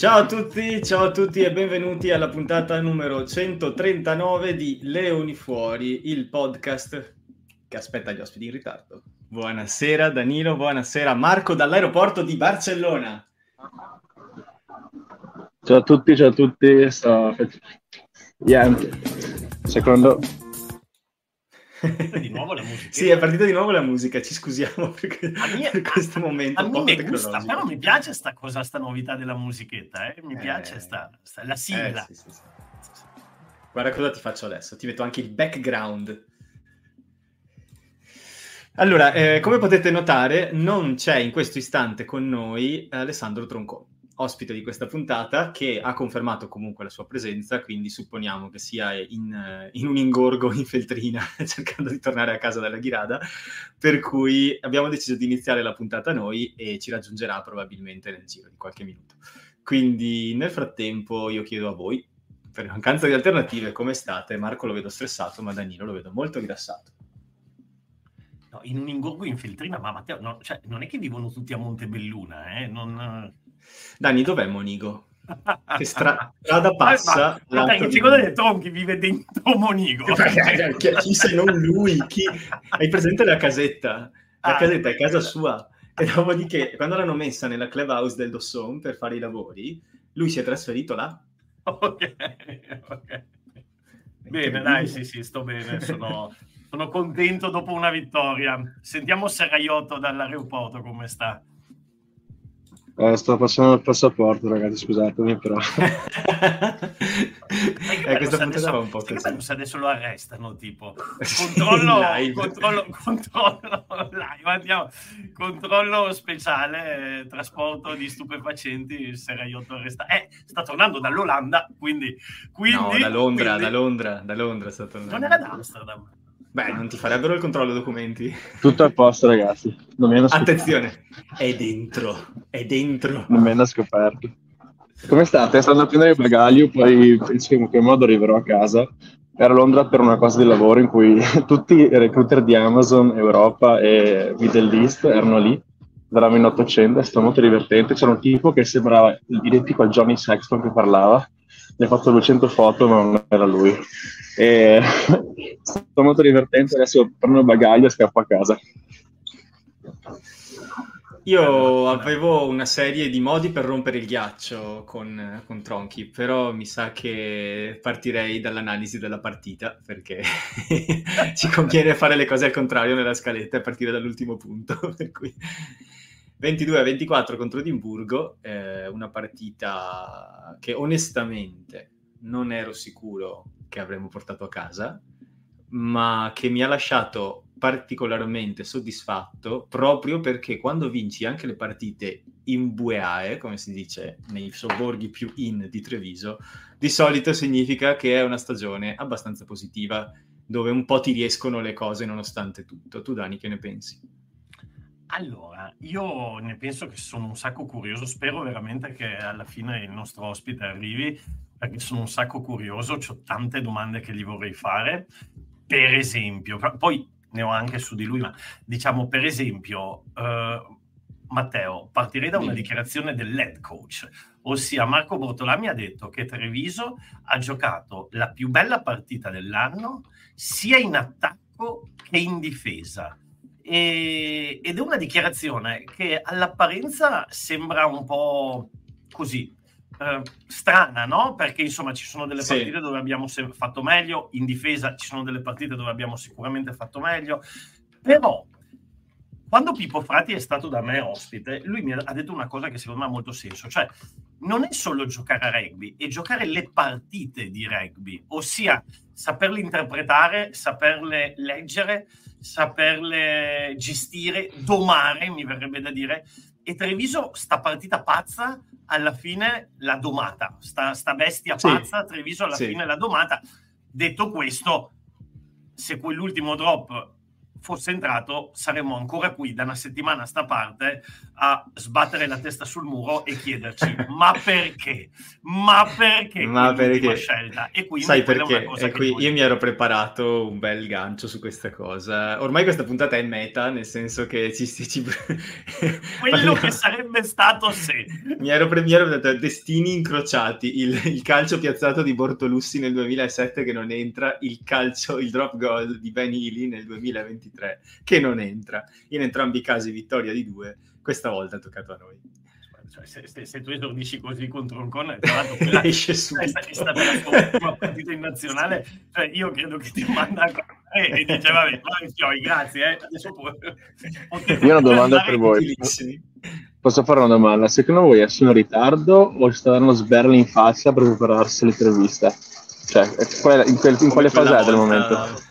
Ciao a tutti, ciao a tutti e benvenuti alla puntata numero 139 di Leoni Fuori, il podcast che aspetta gli ospiti in ritardo. Buonasera Danilo, buonasera Marco dall'aeroporto di Barcellona. Ciao a tutti, ciao a tutti. Sto... Niente. Secondo di nuovo la musica. sì, è partita di nuovo la musica, ci scusiamo perché, mia, per questo momento. A me gusta, però mi piace sta cosa, sta novità della musichetta, eh? mi eh, piace sta, sta, la sigla. Eh, sì, sì, sì. Guarda cosa ti faccio adesso, ti metto anche il background. Allora, eh, come potete notare, non c'è in questo istante con noi Alessandro Tronconi ospite di questa puntata, che ha confermato comunque la sua presenza, quindi supponiamo che sia in, in un ingorgo in Feltrina, cercando di tornare a casa dalla Ghirada, per cui abbiamo deciso di iniziare la puntata noi e ci raggiungerà probabilmente nel giro di qualche minuto. Quindi nel frattempo io chiedo a voi, per mancanza di alternative, come state? Marco lo vedo stressato, ma Danilo lo vedo molto rilassato. No, in un ingorgo in Feltrina, ma Matteo, no, cioè, non è che vivono tutti a Montebelluna, eh? Non Dani, dov'è Monigo? Che stra- strada passa? Ma, ma dai, secondo te Tonchi vive dentro Monigo? chi, chi se non lui? Chi... Hai presente la casetta? La ah. casetta è casa sua. E dopodiché, quando l'hanno messa nella clubhouse del Dosson per fare i lavori, lui si è trasferito là. Ok, ok. Bene, dai, sì, sì, sto bene. Sono, sono contento dopo una vittoria. Sentiamo Serraiotto dall'aeroporto come sta. Eh, sto passando il passaporto, ragazzi, scusatemi, però. eh, questa puntata va un po' così. Se adesso lo arrestano, tipo, controllo, controllo, controllo, live, andiamo, controllo speciale, trasporto di stupefacenti, Seraiotto arrestato. Eh, sta tornando dall'Olanda, quindi... quindi no, da Londra, quindi... da Londra, da Londra sta tornando. Non era da Amsterdam. Beh, non ti farebbero il controllo documenti. Tutto a posto, ragazzi. Attenzione, è dentro, è dentro. Non mi hanno scoperto. Come state? Sto andando a prendere il bagaglio, poi penso che in qualche modo arriverò a casa. Ero a Londra per una cosa di lavoro in cui tutti i recruiter di Amazon, Europa e Middle East erano lì. Eravamo in 800, è stato molto divertente. C'era un tipo che sembrava identico a Johnny Sexton che parlava. Ne ha fatto 200 foto, ma non era lui. E è molto divertente. Adesso prendo il bagaglio e scappo a casa. Io avevo una serie di modi per rompere il ghiaccio con, con Tronchi, però mi sa che partirei dall'analisi della partita perché ci conviene fare le cose al contrario nella scaletta e partire dall'ultimo punto. Per cui 22 a 24 contro Edimburgo, eh, una partita che onestamente non ero sicuro che avremmo portato a casa, ma che mi ha lasciato particolarmente soddisfatto proprio perché quando vinci anche le partite in Bueae, come si dice nei sobborghi più in di Treviso, di solito significa che è una stagione abbastanza positiva dove un po' ti riescono le cose nonostante tutto. Tu Dani che ne pensi? Allora, io ne penso che sono un sacco curioso, spero veramente che alla fine il nostro ospite arrivi perché sono un sacco curioso, ho tante domande che gli vorrei fare. Per esempio, poi ne ho anche su di lui, ma diciamo per esempio, eh, Matteo, partirei da una dichiarazione dell'head coach, ossia Marco Bortolami ha detto che Treviso ha giocato la più bella partita dell'anno sia in attacco che in difesa. E, ed è una dichiarazione che all'apparenza sembra un po' così, eh, strana, no? Perché insomma ci sono delle partite sì. dove abbiamo fatto meglio, in difesa ci sono delle partite dove abbiamo sicuramente fatto meglio, però quando Pippo Frati è stato da me ospite, lui mi ha detto una cosa che secondo me ha molto senso, cioè non è solo giocare a rugby, è giocare le partite di rugby, ossia saperle interpretare, saperle leggere, saperle gestire, domare, mi verrebbe da dire. E Treviso, sta partita pazza, alla fine l'ha domata. Sta, sta bestia pazza, sì. Treviso alla sì. fine l'ha domata. Detto questo, se quell'ultimo drop fosse entrato saremmo ancora qui da una settimana a sta parte a sbattere la testa sul muro e chiederci ma perché? Ma perché? Ma perché? scelta? E quindi Sai perché? Qui io mi ero preparato un bel gancio su questa cosa. Ormai questa puntata è meta, nel senso che ci... ci, ci... Quello che sarebbe stato se... Mi ero, pre- mi ero detto destini incrociati, il, il calcio piazzato di Bortolussi nel 2007 che non entra, il calcio, il drop goal di Ben Healy nel 2023 23 che non entra. In entrambi i casi vittoria di due, questa volta è toccato a noi. Cioè, se, se, se, tu esordisci così contro un con, tra l'altro quella esce subito. è stata la tua partita in nazionale, cioè io credo che ti manda a e dice vabbè, vai, grazie, eh. Adesso. Io ho una domanda per voi. Posso fare una domanda? Secondo voi sono in ritardo o ci sta dando sberle in faccia per prepararsi l'intervista? Cioè, in, quel, in quale fase è del momento?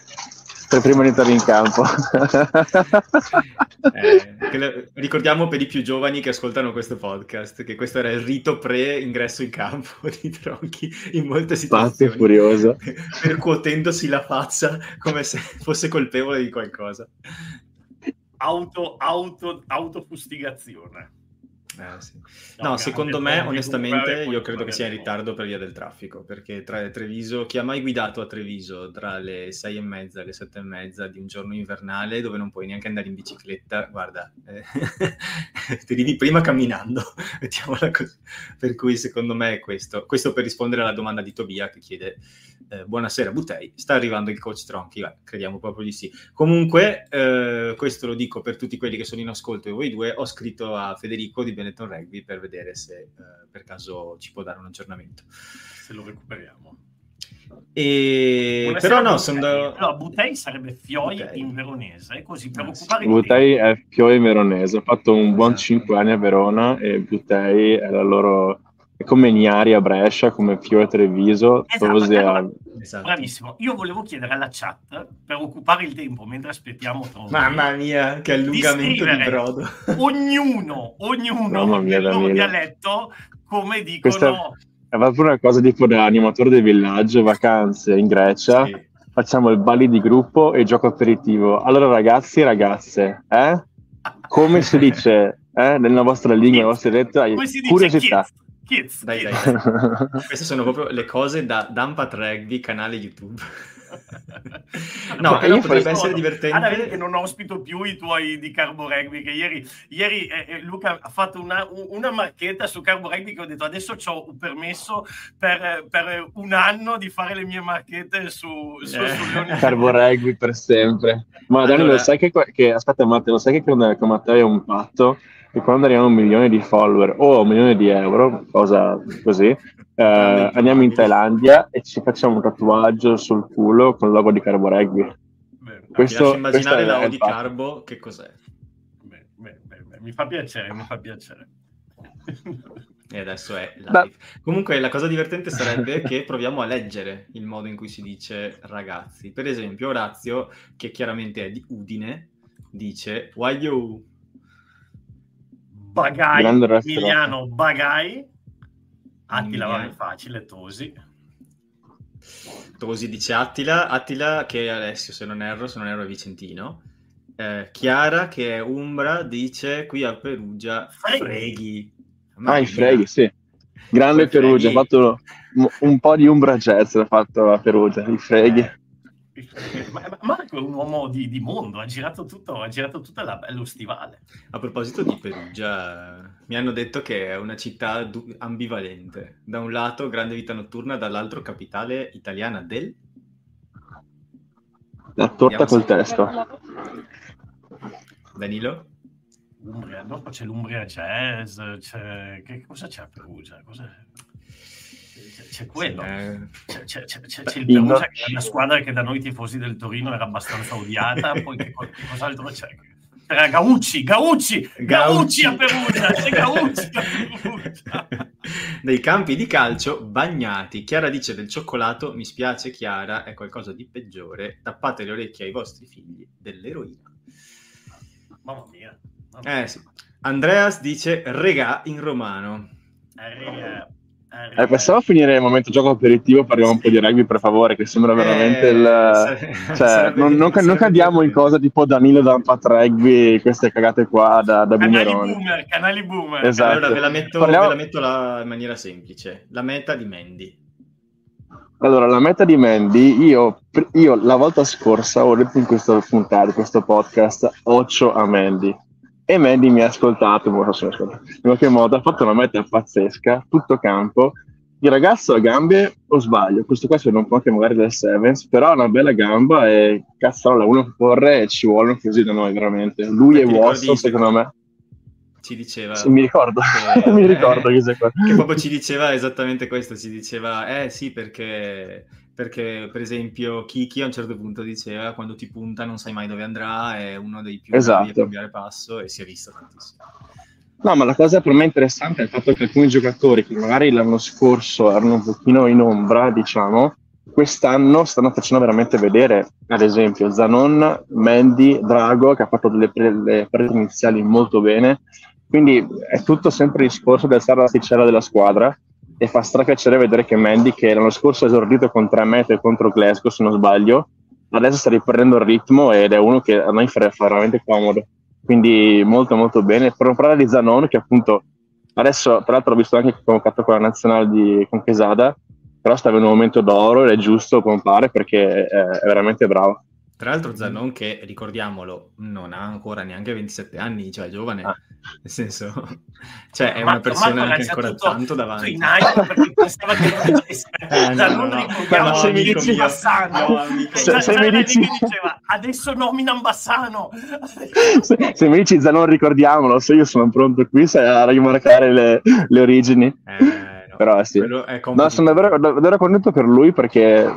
Per prima di entrare in campo. eh, ricordiamo per i più giovani che ascoltano questo podcast che questo era il rito pre-ingresso in campo di Tronchi in molte situazioni. furioso. Percuotendosi la faccia come se fosse colpevole di qualcosa. Auto, auto, autofustigazione. Eh, sì. No, no secondo me, onestamente, io credo che sia in ritardo per via del traffico, perché tra Treviso, chi ha mai guidato a Treviso tra le sei e mezza e le sette e mezza di un giorno invernale dove non puoi neanche andare in bicicletta, guarda, eh, ti arrivi prima camminando, mettiamola così. Per cui secondo me è questo. Questo per rispondere alla domanda di Tobia che chiede eh, buonasera Butei, sta arrivando il coach Tronchi? Beh, crediamo proprio di sì. Comunque, eh, questo lo dico per tutti quelli che sono in ascolto e voi due, ho scritto a Federico di Benetton Rugby per vedere se eh, per caso ci può dare un aggiornamento. Se lo recuperiamo. E... Però no, sono da... no, Butei sarebbe Fioi Butei. in veronese, così per ah, occupare sì. Butei è Fioi in veronese, ho fatto un buon esatto. 5 anni a Verona e Butei è la loro come Gnari a Brescia, come Fiore Treviso. Esatto, a... esatto. Bravissimo. Io volevo chiedere alla chat, per occupare il tempo mentre aspettiamo Tronchi, Mamma mia, che allungamento di, di brodo. ognuno, ognuno mia, nel loro dialetto, come dicono... Questa è proprio una cosa tipo da animatore del villaggio, vacanze in Grecia. Sì. Facciamo il balli di gruppo e gioco aperitivo. Allora ragazzi e ragazze, eh? come si dice eh, nella vostra lingua, nella vostra lettera, curiosità. Kids Kids, dai, kids. dai. Queste sono proprio le cose da Dumpat Rugby, canale YouTube. no, Ma io potrebbe essere divertente. Ad che non ospito più i tuoi di Carbo Rugby, che ieri, ieri eh, eh Luca ha fatto una, una, marchetta su Carbo Rugby che ho detto adesso ho un permesso per, per, un anno di fare le mie marchette su, su, eh. Carbo Rugby per sempre. Ma allora... Danilo, sai che, che aspetta Matteo, lo sai che con, con Matteo è un patto e quando arriviamo a un milione di follower o un milione di euro, cosa così, eh, andiamo in Thailandia e ci facciamo un tatuaggio sul culo con il logo di Carbo Rugby. Beh, questo, immaginare la O di Carbo, che cos'è? Beh, beh, mi fa piacere, mi fa piacere. E adesso è live. Beh. Comunque la cosa divertente sarebbe che proviamo a leggere il modo in cui si dice ragazzi. Per esempio Orazio, che chiaramente è di Udine, dice Why you? Bagai, Emiliano Bagai, Attila va è facile, Tosi. Tosi dice Attila, Attila che è Alessio se non erro, se non erro è Vicentino. Eh, Chiara che è Umbra dice qui a Perugia Freghi. freghi. Ah, i freghi, sì. Grande Perugia, ha fatto un po' di Umbra Jazz, ha fatto a Perugia, i freghi. Eh. Ma, Marco è un uomo di, di mondo, ha girato, tutto, ha girato tutta la, lo stivale. A proposito di Perugia, mi hanno detto che è una città du- ambivalente. Da un lato grande vita notturna, dall'altro capitale italiana del... La torta col testo. Danilo? Umbria, dopo c'è l'Umbria Jazz, c'è... Che cosa c'è a Perugia? Cos'è? C'è quello. Eh... C'è, c'è, c'è, c'è, il Perugia, che è una squadra che da noi tifosi del Torino era abbastanza odiata, poi che, che cos'altro c'è? Era Gaucci, Gaucci, Gaucci a Perugia, c'è Gaucci a Perugia. Nei campi di calcio bagnati. Chiara dice del cioccolato, mi spiace Chiara, è qualcosa di peggiore. Tappate le orecchie ai vostri figli dell'eroina. Mamma mia. Mamma mia. Eh sì. Andreas dice regà in romano. Regà. Eh, possiamo finire il momento gioco aperitivo, parliamo un po' di rugby per favore, che sembra veramente eh, il... Sare- cioè, non, non, non cadiamo in cosa tipo Danilo da Pat Rugby, queste cagate qua da, da canali boomer, canali boomer. Esatto. Allora ve la metto, Parliamo... ve la metto la, in maniera semplice. La meta di Mandy. Allora, la meta di Mandy, io, io la volta scorsa ho detto in questo puntata, in questo podcast, occhio a Mandy e Mandy mi ha ascoltato, in qualche modo ha fatto una meta pazzesca, tutto campo. Il ragazzo ha gambe, o sbaglio, questo qua sono un po' anche magari del Sevens, però ha una bella gamba e cazzarola, uno corre e ci vuole così da noi veramente. Lui e Watson, secondo me. Ci diceva... Sì, mi ricordo, che, mi ricordo eh, che sei qua. Che proprio ci diceva esattamente questo, ci diceva, eh sì, perché perché per esempio Kiki a un certo punto diceva quando ti punta non sai mai dove andrà, è uno dei più esatto. a cambiare passo e si è visto tantissimo. No, ma la cosa per me interessante è il fatto che alcuni giocatori che magari l'anno scorso erano un pochino in ombra, diciamo, quest'anno stanno facendo veramente vedere, ad esempio, Zanon, Mandy, Drago, che ha fatto delle, delle partite iniziali molto bene. Quindi è tutto sempre il discorso del stare asticella della squadra e fa strapiacere vedere che Mandy, che l'anno scorso ha esordito con 3 metri contro Glasgow, se non sbaglio, adesso sta riprendendo il ritmo ed è uno che a noi fa veramente comodo. Quindi molto molto bene. Per non parlare di Zanon, che appunto adesso tra l'altro l'ho visto anche convocato con la nazionale di con Quesada, però sta avendo un momento d'oro ed è giusto pompare perché è veramente bravo. Tra l'altro Zanon che, ricordiamolo, non ha ancora neanche 27 anni, cioè giovane, ah. nel senso, cioè è una persona che ancora tutto, tanto davanti. In aria perché pensava che non dicesse, eh, no, no, no. se mi dici Bassano, no, se, se mi dici... diceva, adesso nominano Bassano. se, se, mi dici Zanon ricordiamolo, se io sono pronto qui a rimarcare le, le origini. Eh però sì. No, sono davvero, davvero, contento per lui perché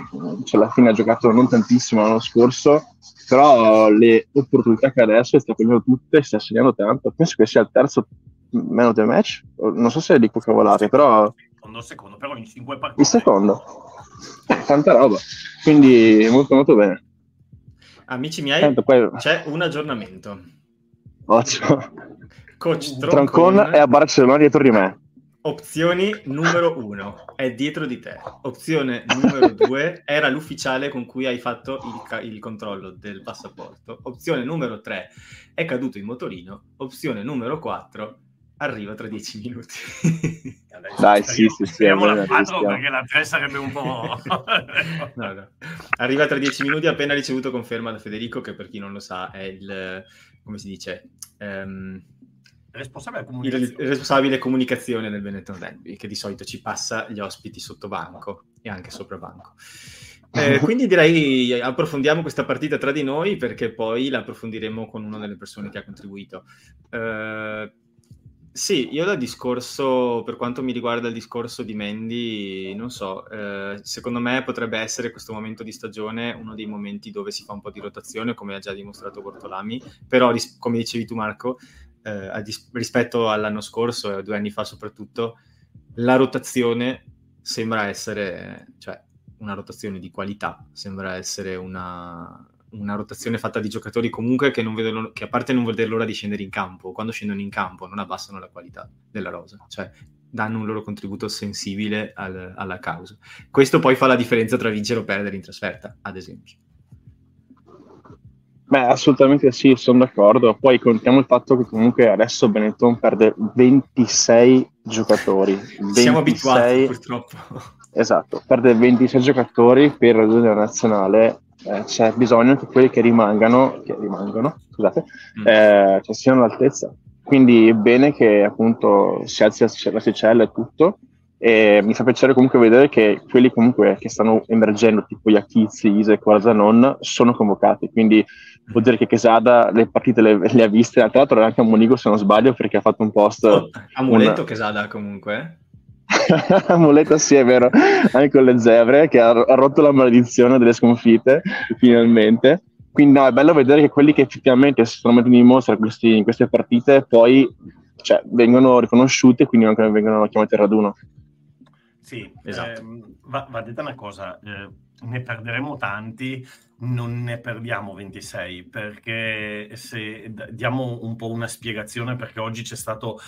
cioè, alla fine ha giocato non tantissimo l'anno scorso, però le opportunità che adesso sta prendendo tutte, sta segnando tanto. Penso che sia il terzo meno del match, non so se è di cavolate, però... Secondo, secondo, però in cinque partite. Il secondo. Tanta roba. Quindi molto molto bene. Amici miei, poi... c'è un aggiornamento. Ottimo. Coach Troncon, Troncon è a Barcellona dietro di me. Opzioni numero uno è dietro di te. Opzione numero due era l'ufficiale con cui hai fatto il, ca- il, controllo del passaporto. Opzione numero tre è caduto in motorino. Opzione numero quattro arriva tra dieci minuti. Dai, sì, sì, sì. Speriamo la 4 perché la 3 sarebbe un po'... no, no. Arriva tra dieci minuti appena ricevuto conferma da Federico, che per chi non lo sa è il... come si dice... Um, responsabile comunicazione. Il, responsabile comunicazione del Benetton Rugby, che di solito ci passa gli ospiti sotto banco e anche sopra banco. Eh, quindi direi approfondiamo questa partita tra di noi perché poi la approfondiremo con una delle persone che ha contribuito. Eh, sì, io dal discorso, per quanto mi riguarda il discorso di Mandy, non so, eh, secondo me potrebbe essere questo momento di stagione uno dei momenti dove si fa un po' di rotazione, come ha già dimostrato Bortolami, però come dicevi tu Marco, eh, dis- rispetto all'anno scorso e due anni fa soprattutto, la rotazione sembra essere, cioè una rotazione di qualità, sembra essere una, una rotazione fatta di giocatori comunque che, vedono, che a parte non vedere l'ora di scendere in campo, quando scendono in campo non abbassano la qualità della rosa, cioè danno un loro contributo sensibile al, alla causa. Questo poi fa la differenza tra vincere o perdere in trasferta, ad esempio. Beh, assolutamente sì, sono d'accordo. Poi contiamo il fatto che comunque adesso Benetton perde 26 giocatori. 26... Siamo abituati purtroppo. Esatto, perde 26 giocatori per ragione nazionale. Eh, c'è bisogno che quelli che rimangano, che rimangono, scusate, mm. eh, cioè siano all'altezza. Quindi è bene che appunto si alzi l'asticella e tutto. E mi fa piacere comunque vedere che quelli comunque che stanno emergendo, tipo Iachizzi, Isaac, Guarzanon, sono convocati. Quindi vuol dire che Quesada le partite le, le ha viste, tra l'altro anche a Monigo se non sbaglio perché ha fatto un post... Oh, amuleto una... Quesada comunque? amuleto sì è vero, anche con le zebre che ha, ha rotto la maledizione delle sconfitte finalmente. Quindi no, è bello vedere che quelli che effettivamente si stanno mettendo in mostra questi, in queste partite poi cioè, vengono riconosciuti e quindi anche vengono chiamati al raduno. Sì, esatto. Eh, va, va, detta una cosa, eh, ne perderemo tanti, non ne perdiamo 26 perché se diamo un po' una spiegazione perché oggi c'è stato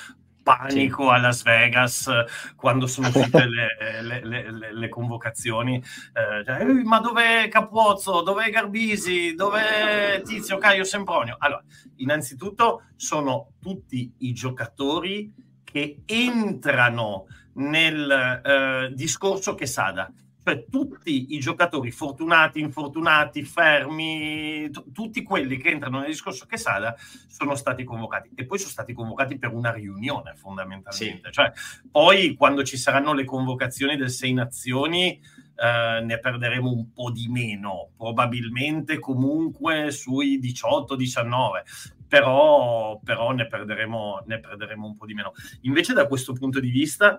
panico a Las Vegas quando sono uscite le, le, le, le, convocazioni. Eh, cioè, ma dov'è Capuozzo? Dov'è Garbisi? Dov'è Tizio Caio Sempronio? Allora, innanzitutto sono tutti i giocatori che entrano nel eh, discorso che Sada cioè tutti i giocatori fortunati, infortunati, fermi, t- tutti quelli che entrano nel discorso Quesada sono stati convocati e poi sono stati convocati per una riunione fondamentalmente. Sì. Cioè, poi quando ci saranno le convocazioni del Sei Nazioni eh, ne perderemo un po' di meno, probabilmente comunque sui 18-19. Però, però ne, perderemo, ne perderemo un po' di meno. Invece, da questo punto di vista,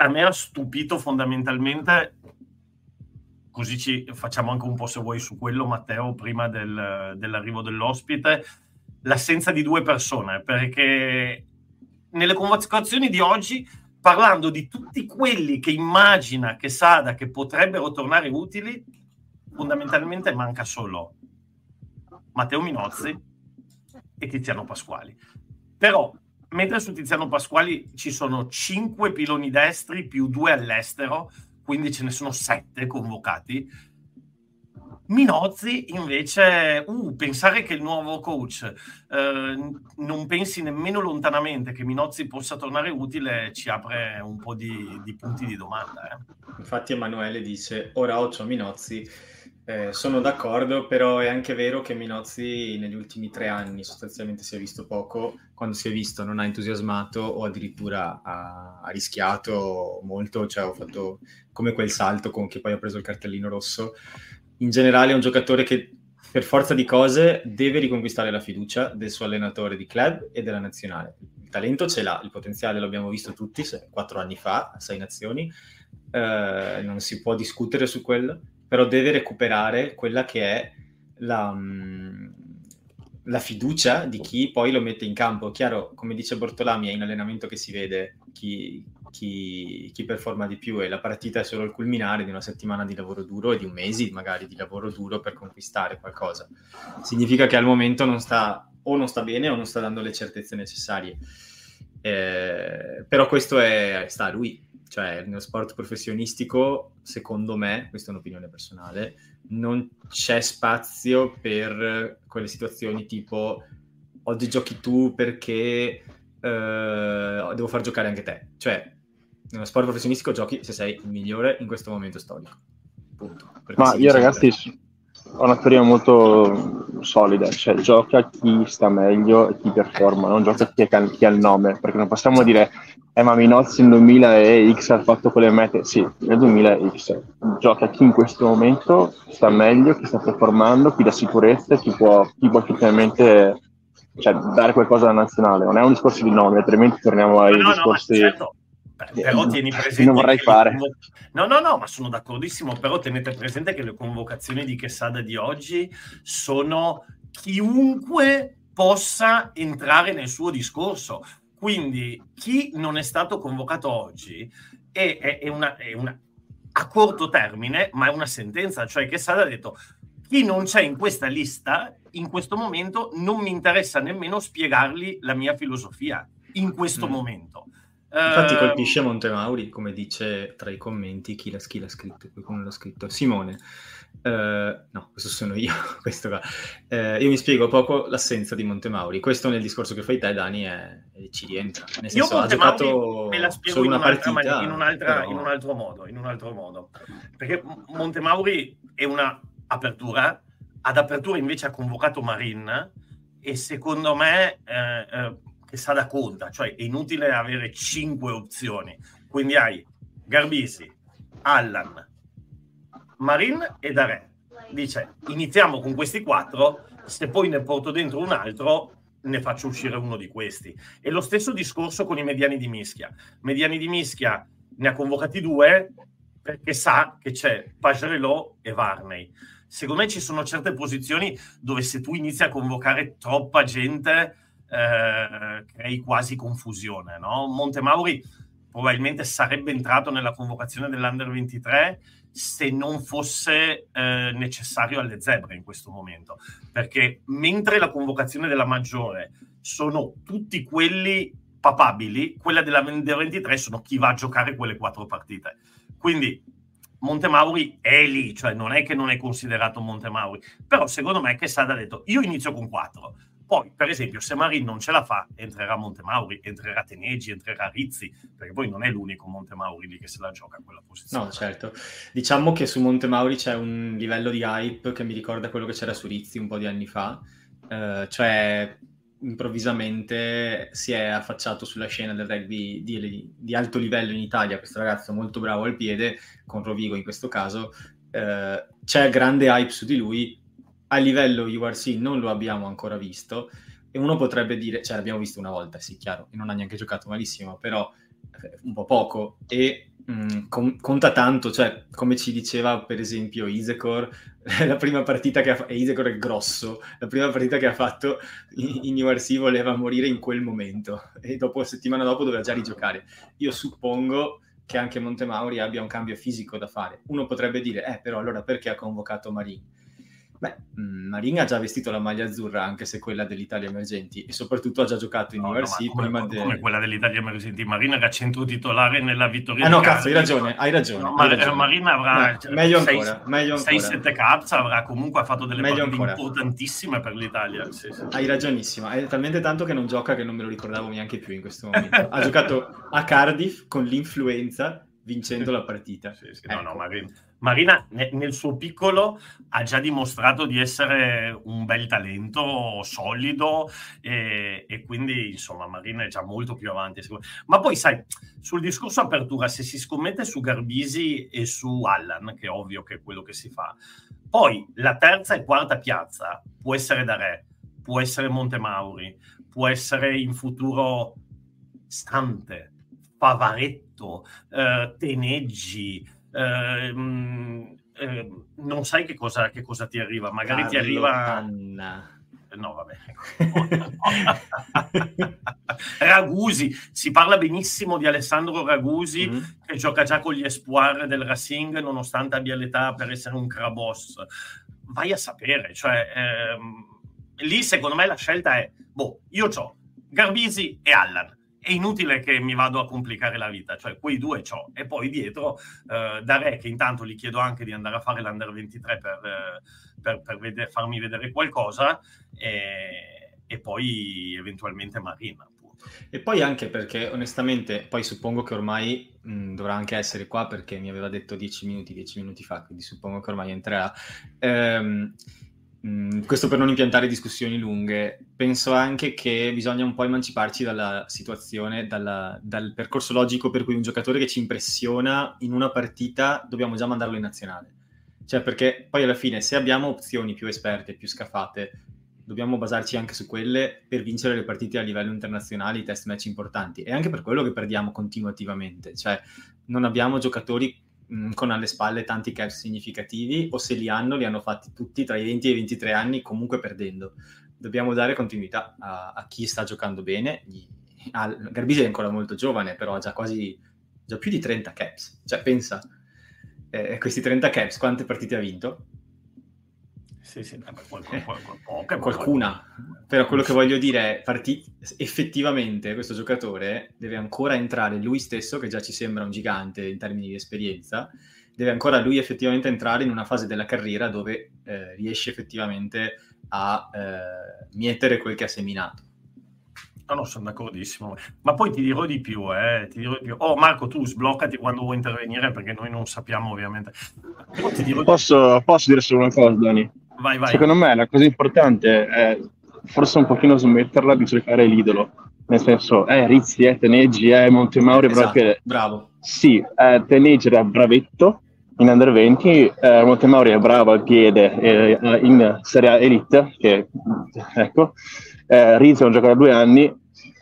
a me ha stupito fondamentalmente, così ci facciamo anche un po' se vuoi su quello Matteo prima del, dell'arrivo dell'ospite, l'assenza di due persone, perché nelle convocazioni di oggi, parlando di tutti quelli che immagina che Sada che potrebbero tornare utili, fondamentalmente manca solo Matteo Minozzi e Tiziano Pasquali. Però mentre su Tiziano Pasquali ci sono 5 piloni destri più 2 all'estero, quindi ce ne sono 7 convocati. Minozzi invece, uh, pensare che il nuovo coach eh, non pensi nemmeno lontanamente che Minozzi possa tornare utile ci apre un po' di, di punti di domanda. Eh. Infatti Emanuele dice, ora occhio a Minozzi, eh, sono d'accordo, però è anche vero che Minozzi negli ultimi tre anni sostanzialmente si è visto poco, quando si è visto non ha entusiasmato o addirittura ha, ha rischiato molto, cioè ha fatto come quel salto con che poi ha preso il cartellino rosso. In generale è un giocatore che per forza di cose deve riconquistare la fiducia del suo allenatore di club e della nazionale. Il talento ce l'ha, il potenziale l'abbiamo visto tutti quattro anni fa a sei nazioni, eh, non si può discutere su quello però deve recuperare quella che è la, mm, la, fiducia di chi poi lo mette in campo. Chiaro, come dice Bortolami, è in allenamento che si vede chi, chi, chi, performa di più e la partita è solo il culminare di una settimana di lavoro duro e di un mese magari di lavoro duro per conquistare qualcosa. Significa che al momento non sta o non sta bene o non sta dando le certezze necessarie. Eh, però questo è, sta a lui, cioè nello sport professionistico, secondo me, questa è un'opinione personale, non c'è spazio per quelle situazioni tipo oggi giochi tu perché uh, devo far giocare anche te. Cioè, nello sport professionistico giochi se sei il migliore in questo momento storico. Punto. Ma io ragazzi ho una teoria molto solida, cioè gioca chi sta meglio e chi performa, non gioca chi, ha, chi ha il nome, perché non possiamo dire eh ma Minozzi nel 2000X ha fatto quelle mete, sì, nel 2000X gioca chi in questo momento sta meglio, chi sta performando, chi dà sicurezza, chi può, chi può effettivamente cioè, dare qualcosa alla nazionale, non è un discorso di nome, altrimenti torniamo ai no, discorsi... No, certo. Però tieni presente non vorrei fare. convo- no no no ma sono d'accordissimo però tenete presente che le convocazioni di Quesada di oggi sono chiunque possa entrare nel suo discorso quindi chi non è stato convocato oggi è, è, è, una, è una, a corto termine ma è una sentenza cioè Quesada ha detto chi non c'è in questa lista in questo momento non mi interessa nemmeno spiegargli la mia filosofia in questo mm. momento Infatti ehm, colpisce Montemauri, come dice tra i commenti, chi l'ha, chi l'ha scritto, qualcuno l'ha scritto, Simone. Uh, no, questo sono io, questo qua. Uh, io mi spiego poco l'assenza di Montemauri. Questo nel discorso che fai te, Dani, è, è, ci rientra. Nel senso, io giocato me la spiego in, partita, in, però... in, un altro modo, in un altro modo. Perché Montemauri è una apertura, ad apertura invece ha convocato Marin e secondo me eh, eh, che sa da conta, cioè è inutile avere cinque opzioni. Quindi hai Garbisi, Allan, Marin e Dare. Dice, iniziamo con questi quattro, se poi ne porto dentro un altro, ne faccio uscire uno di questi. E lo stesso discorso con i mediani di mischia. Mediani di mischia ne ha convocati due perché sa che c'è Pagerelot e Varney. Secondo me ci sono certe posizioni dove se tu inizi a convocare troppa gente eh, crei quasi confusione. No? Montemauri probabilmente sarebbe entrato nella convocazione dell'Under 23 se non fosse eh, necessario alle zebre in questo momento, perché mentre la convocazione della maggiore sono tutti quelli papabili, quella della 23 sono chi va a giocare quelle quattro partite. Quindi Montemauri è lì, cioè non è che non è considerato Montemauri, però secondo me che è stato detto, io inizio con quattro, poi, per esempio, se Marin non ce la fa, entrerà Montemauri, entrerà Teneggi, entrerà Rizzi, perché poi non è l'unico Montemauri lì che se la gioca a quella posizione. No, certo. Diciamo che su Montemauri c'è un livello di hype che mi ricorda quello che c'era su Rizzi un po' di anni fa, eh, cioè improvvisamente si è affacciato sulla scena del rugby di, di, alto livello in Italia, questo ragazzo molto bravo al piede, con Rovigo in questo caso, eh, c'è grande hype su di lui, a livello URC non lo abbiamo ancora visto e uno potrebbe dire, cioè l'abbiamo visto una volta, sì, chiaro, e non ha neanche giocato malissimo, però eh, un po' poco e mh, mm, con, conta tanto, cioè come ci diceva per esempio Isecor, la prima partita che ha fatto, Isecor è grosso, la prima partita che ha fatto in, in URC voleva morire in quel momento e dopo settimana dopo doveva già rigiocare. Io suppongo che anche Montemauri abbia un cambio fisico da fare. Uno potrebbe dire, eh però allora perché ha convocato Marin? Beh, mm, Marin ha già vestito la maglia azzurra, anche se quella dell'Italia Emergenti, e soprattutto ha già giocato in no, URC no, come, de... come, quella dell'Italia Emergenti. Marin era centro titolare nella vittoria. Ah no, cazzo, hai ragione, hai ragione. No, hai ragione. Marin avrà no, meglio ancora, 6-7 caps, avrà comunque fatto delle meglio partite ancora. importantissime per l'Italia. Sì, sì. Hai ragionissima, è talmente tanto che non gioca che non me lo ricordavo neanche più in questo momento. ha giocato a Cardiff con l'influenza vincendo la partita. Sì, sì, ecco. no, no, Marina, Marina ne, nel suo piccolo ha già dimostrato di essere un bel talento solido e, e, quindi insomma Marina è già molto più avanti. Ma poi sai, sul discorso apertura, se si scommette su Garbisi e su Allan, che è ovvio che è quello che si fa, poi la terza e quarta piazza può essere da Re, può essere Montemauri, può essere in futuro Stante, Pavaretto, eh, Teneggi, eh, eh, non sai che cosa, che cosa, ti arriva, magari Carlo ti arriva... Anna. No, vabbè. Ragusi, si parla benissimo di Alessandro Ragusi mm-hmm. che gioca già con gli espoir del Racing nonostante abbia l'età per essere un crabos. Vai a sapere, cioè ehm, lì secondo me la scelta è, boh, io ho Garbisi e Allan è inutile che mi vado a complicare la vita, cioè quei due ciò. E poi dietro eh, da Re, che intanto gli chiedo anche di andare a fare l'Under 23 per, eh, per, per vede- farmi vedere qualcosa, e, e poi eventualmente Marina. E poi anche perché onestamente, poi suppongo che ormai mh, dovrà anche essere qua perché mi aveva detto 10 minuti, 10 minuti fa, quindi suppongo che ormai entrerà. Ehm, Mm, questo per non impiantare discussioni lunghe, penso anche che bisogna un po' emanciparci dalla situazione, dalla, dal percorso logico per cui un giocatore che ci impressiona in una partita dobbiamo già mandarlo in nazionale. Cioè, perché poi alla fine, se abbiamo opzioni più esperte, più scafate, dobbiamo basarci anche su quelle per vincere le partite a livello internazionale, i test match importanti. E anche per quello che perdiamo continuativamente. Cioè, non abbiamo giocatori mh, con alle spalle tanti caps significativi o se li hanno, li hanno fatti tutti tra i 20 e i 23 anni comunque perdendo. Dobbiamo dare continuità a, a chi sta giocando bene. Ah, Garbisi è ancora molto giovane, però ha già quasi già più di 30 caps. Cioè, pensa, eh, questi 30 caps, quante partite ha vinto? Sì, sì, qualcuna, qualcuna, qualcuna. Però quello che voglio dire è, parti- effettivamente questo giocatore deve ancora entrare lui stesso, che già ci sembra un gigante in termini di esperienza, deve ancora lui effettivamente entrare in una fase della carriera dove eh, riesce effettivamente a eh, mietere quel che ha seminato. No, no, sono d'accordissimo. Ma poi ti dirò di più, eh, ti dirò di più. Oh, Marco, tu sbloccati quando vuoi intervenire perché noi non sappiamo ovviamente. Posso, posso dire solo una cosa, Dani? Vai, vai. Secondo me la cosa importante è forse un pochino smetterla di cercare l'idolo. Nel senso, eh, Rizzi, eh, Teneggi, eh, Montemauri, esatto, che... bravo. Sì, eh, Teneggi era bravetto in Under 20, eh, Montemauri è bravo al piede eh, in Serie A Elite, che, ecco, eh, Rizzi è un giocatore da due anni,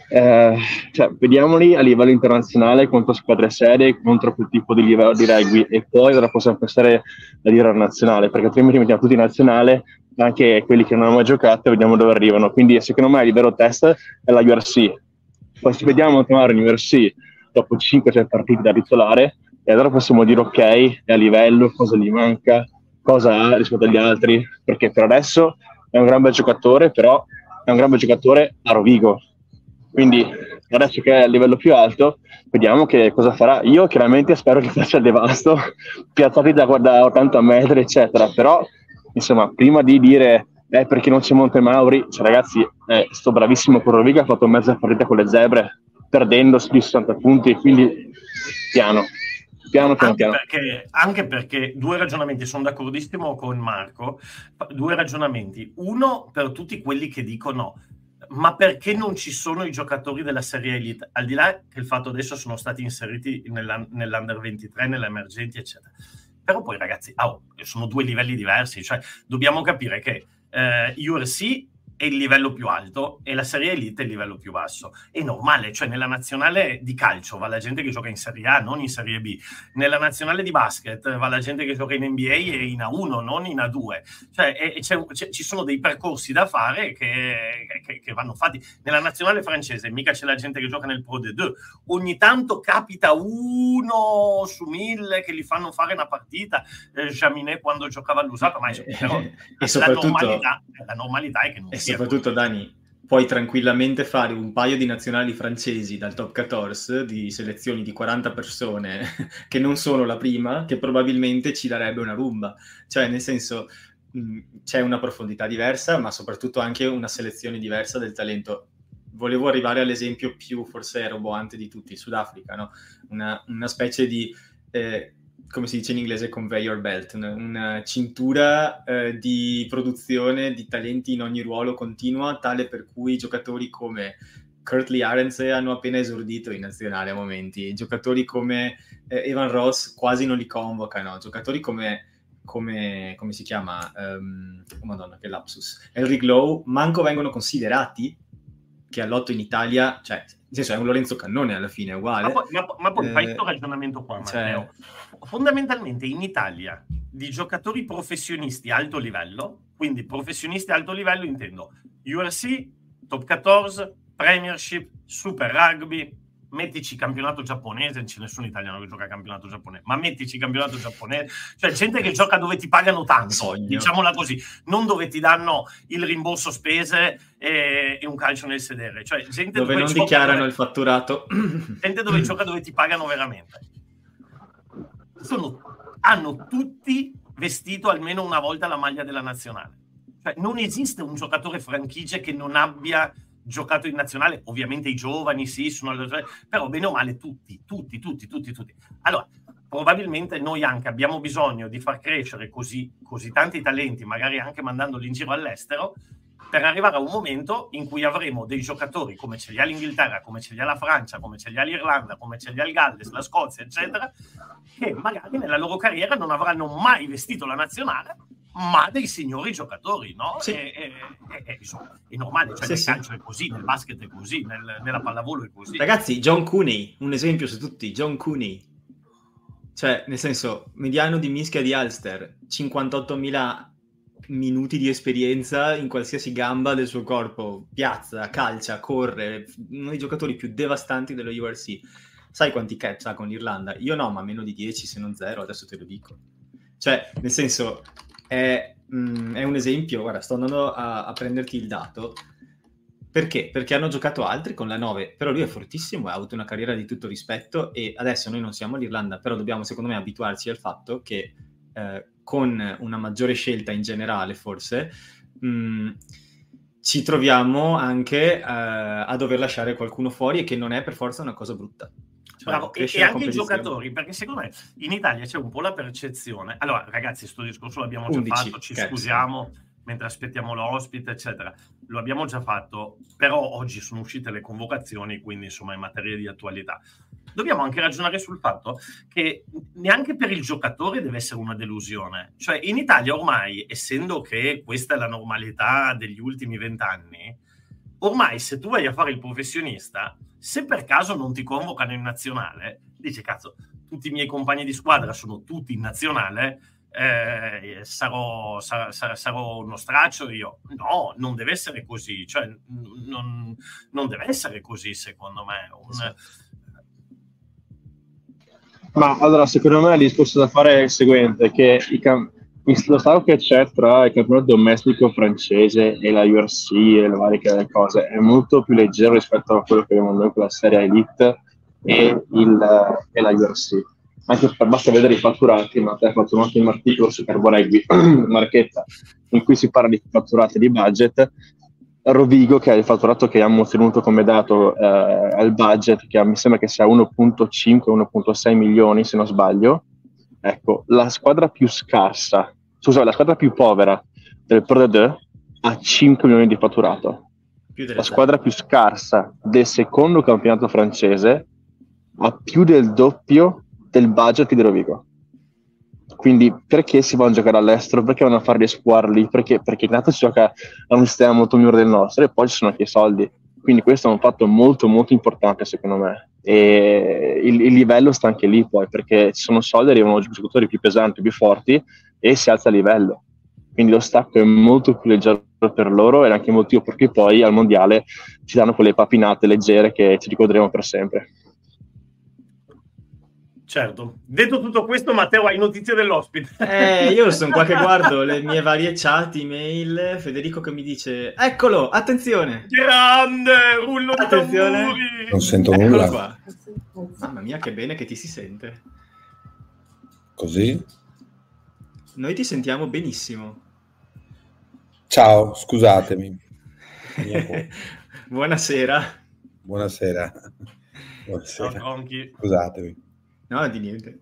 eh, cioè, vediamoli a livello internazionale contro squadre serie, contro quel tipo di livello di rugby e poi allora possiamo passare a dire nazionale, perché altrimenti mettiamo tutti in nazionale, anche quelli che non hanno mai giocato, e vediamo dove arrivano. Quindi secondo me il vero test è la URC. Poi se vediamo tornare in URC dopo 5-6 partite da titolare, e allora possiamo dire ok, è a livello, cosa gli manca, cosa ha rispetto agli altri, perché per adesso è un gran bel giocatore, però è un gran bel giocatore a Rovigo, Quindi adesso che è a livello più alto, vediamo che cosa farà. Io chiaramente spero che faccia il devasto, piazzati da, da 80 metri, eccetera, però insomma, prima di dire eh, perché non c'è Montemauri, cioè, ragazzi, eh, sto bravissimo Corroviga, ha fatto mezza partita con le zebre, perdendo di 60 punti, quindi piano. Piano, piano, anche, piano. Perché, anche perché due ragionamenti, sono d'accordissimo con Marco, due ragionamenti. Uno per tutti quelli che dicono ma perché non ci sono i giocatori della Serie Elite? Al di là che il fatto adesso sono stati inseriti nella, nell'Under 23, nelle emergenti, eccetera. Però poi ragazzi, oh, sono due livelli diversi, cioè dobbiamo capire che eh, URC è il livello più alto e la Serie Elite è il livello più basso. È normale, cioè nella nazionale di calcio va la gente che gioca in Serie A, non in Serie B. Nella nazionale di basket va la gente che gioca in NBA e in A1, non in A2. Cioè è, c'è, c'è, ci sono dei percorsi da fare che, che, che, vanno fatti. Nella nazionale francese mica c'è la gente che gioca nel Pro D2. Ogni tanto capita uno su mille che gli fanno fare una partita. Eh, Jaminet quando giocava all'usato, ma però, e la, normalità, la normalità è che non soprattutto Dani, puoi tranquillamente fare un paio di nazionali francesi dal top 14 di selezioni di 40 persone che non sono la prima, che probabilmente ci darebbe una rumba. Cioè, nel senso, mh, c'è una profondità diversa, ma soprattutto anche una selezione diversa del talento. Volevo arrivare all'esempio più forse roboante di tutti, Sudafrica, no? una, una specie di eh, come si dice in inglese, conveyor belt, una, una cintura eh, di produzione di talenti in ogni ruolo continua, tale per cui giocatori come Kurtley Arens hanno appena esordito in nazionale a momenti, giocatori come eh, Evan Ross quasi non li convocano, giocatori come come, come, si chiama? Um, oh madonna, che lapsus. Henry Glow, manco vengono considerati che all'otto in Italia, cioè, nel senso è un Lorenzo Cannone alla fine, è uguale. Ma poi, ma, ma poi eh, fai questo ragionamento qua, Matteo. Cioè, fondamentalmente in Italia di giocatori professionisti alto livello, quindi professionisti alto livello intendo URC, Top 14, Premiership, Super Rugby, mettici campionato giapponese, non c'è nessun italiano che gioca campionato giapponese, ma mettici campionato giapponese, cioè gente che gioca dove ti pagano tanto, Sogno. diciamola così, non dove ti danno il rimborso spese e, e un calcio nel sedere, cioè gente dove, dove non dichiarano dove, il fatturato. Gente dove gioca dove ti pagano veramente sono, hanno tutti vestito almeno una volta la maglia della nazionale. Cioè, non esiste un giocatore franchigia che non abbia giocato in nazionale, ovviamente i giovani sì, sono però bene o male tutti, tutti, tutti, tutti, tutti. Allora, probabilmente noi anche abbiamo bisogno di far crescere così, così tanti talenti, magari anche mandandoli in giro all'estero, per arrivare a un momento in cui avremo dei giocatori come ce li ha l'Inghilterra, come ce li ha la Francia, come ce li ha l'Irlanda, come ce li ha il Galles, la Scozia, eccetera, che magari nella loro carriera non avranno mai vestito la nazionale, ma dei signori giocatori, no? Sì. E, e, e, insomma, è normale, cioè sì, nel sì. calcio è così, nel basket è così, nel, nella pallavolo è così. Ragazzi, John Cooney, un esempio su tutti, John Cooney. Cioè, nel senso, mediano di mischia di Ulster, 58.000 minuti di esperienza in qualsiasi gamba del suo corpo, piazza, calcia, corre, uno dei giocatori più devastanti dello URC. Sai quanti catch ha con l'Irlanda? Io no, ma meno di 10 se non 0, adesso te lo dico. Cioè, nel senso, è, mh, mm, è un esempio, guarda, sto andando a, a, prenderti il dato. Perché? Perché hanno giocato altri con la 9, però lui è fortissimo, ha avuto una carriera di tutto rispetto e adesso noi non siamo l'Irlanda, però dobbiamo secondo me abituarci al fatto che eh, con una maggiore scelta in generale forse, mh, mm, ci troviamo anche uh, a dover lasciare qualcuno fuori e che non è per forza una cosa brutta. Cioè, Bravo, e, e anche i giocatori, perché secondo me in Italia c'è un po' la percezione. Allora, ragazzi, questo discorso l'abbiamo già 11, fatto, ci cazzo. scusiamo mentre aspettiamo l'ospite, eccetera. Lo abbiamo già fatto, però oggi sono uscite le convocazioni, quindi insomma è materia di attualità dobbiamo anche ragionare sul fatto che neanche per il giocatore deve essere una delusione. Cioè, in Italia ormai, essendo che questa è la normalità degli ultimi vent'anni, ormai se tu vai a fare il professionista, se per caso non ti convocano in nazionale, dici cazzo, tutti i miei compagni di squadra sono tutti in nazionale, eh, sarò, sarò, sarò, uno straccio io. No, non deve essere così, cioè non, non deve essere così secondo me. Un, sì ma allora, secondo me il discorso da fare è il seguente, che cam- lo stato che c'è tra il campionato domestico francese e la URC e le varie cose è molto più leggero rispetto a quello che abbiamo noi con la serie Elite e, il, e la URC. Anche per, basta vedere i fatturati, ma te hai fatto un ottimo articolo su Carboregui, Marchetta, in cui si parla di fatturati di budget. Rovigo, che è il fatturato che abbiamo ottenuto come dato eh, al budget, che mi sembra che sia 1.5-1.6 milioni, se non sbaglio, ecco, la squadra più scarsa scusa, la squadra più povera del Pro D2 ha 5 milioni di fatturato. La squadra più scarsa del secondo campionato francese ha più del doppio del budget di Rovigo. Quindi perché si vanno a giocare all'estero? Perché vanno a squadre lì? Perché, perché intanto si gioca a un sistema molto migliore del nostro e poi ci sono anche i soldi. Quindi questo è un fatto molto molto importante secondo me. E il, il livello sta anche lì poi perché ci sono soldi, arrivano giocatori più pesanti, più forti e si alza il livello. Quindi lo stacco è molto più leggero per loro ed è anche il motivo per cui poi al mondiale ci danno quelle papinate leggere che ci ricorderemo per sempre. Certo. Detto tutto questo, Matteo, hai notizie dell'ospite? Eh, io sono qua che guardo le mie varie chat, email, Federico che mi dice, eccolo, attenzione! Grande, rullo di attenzione. tamburi! Non sento Eccolo nulla. Qua. Mamma mia, che bene che ti si sente. Così? Noi ti sentiamo benissimo. Ciao, scusatemi. Buonasera. Buonasera. Buonasera. Ciao, Scusatemi. No, di niente.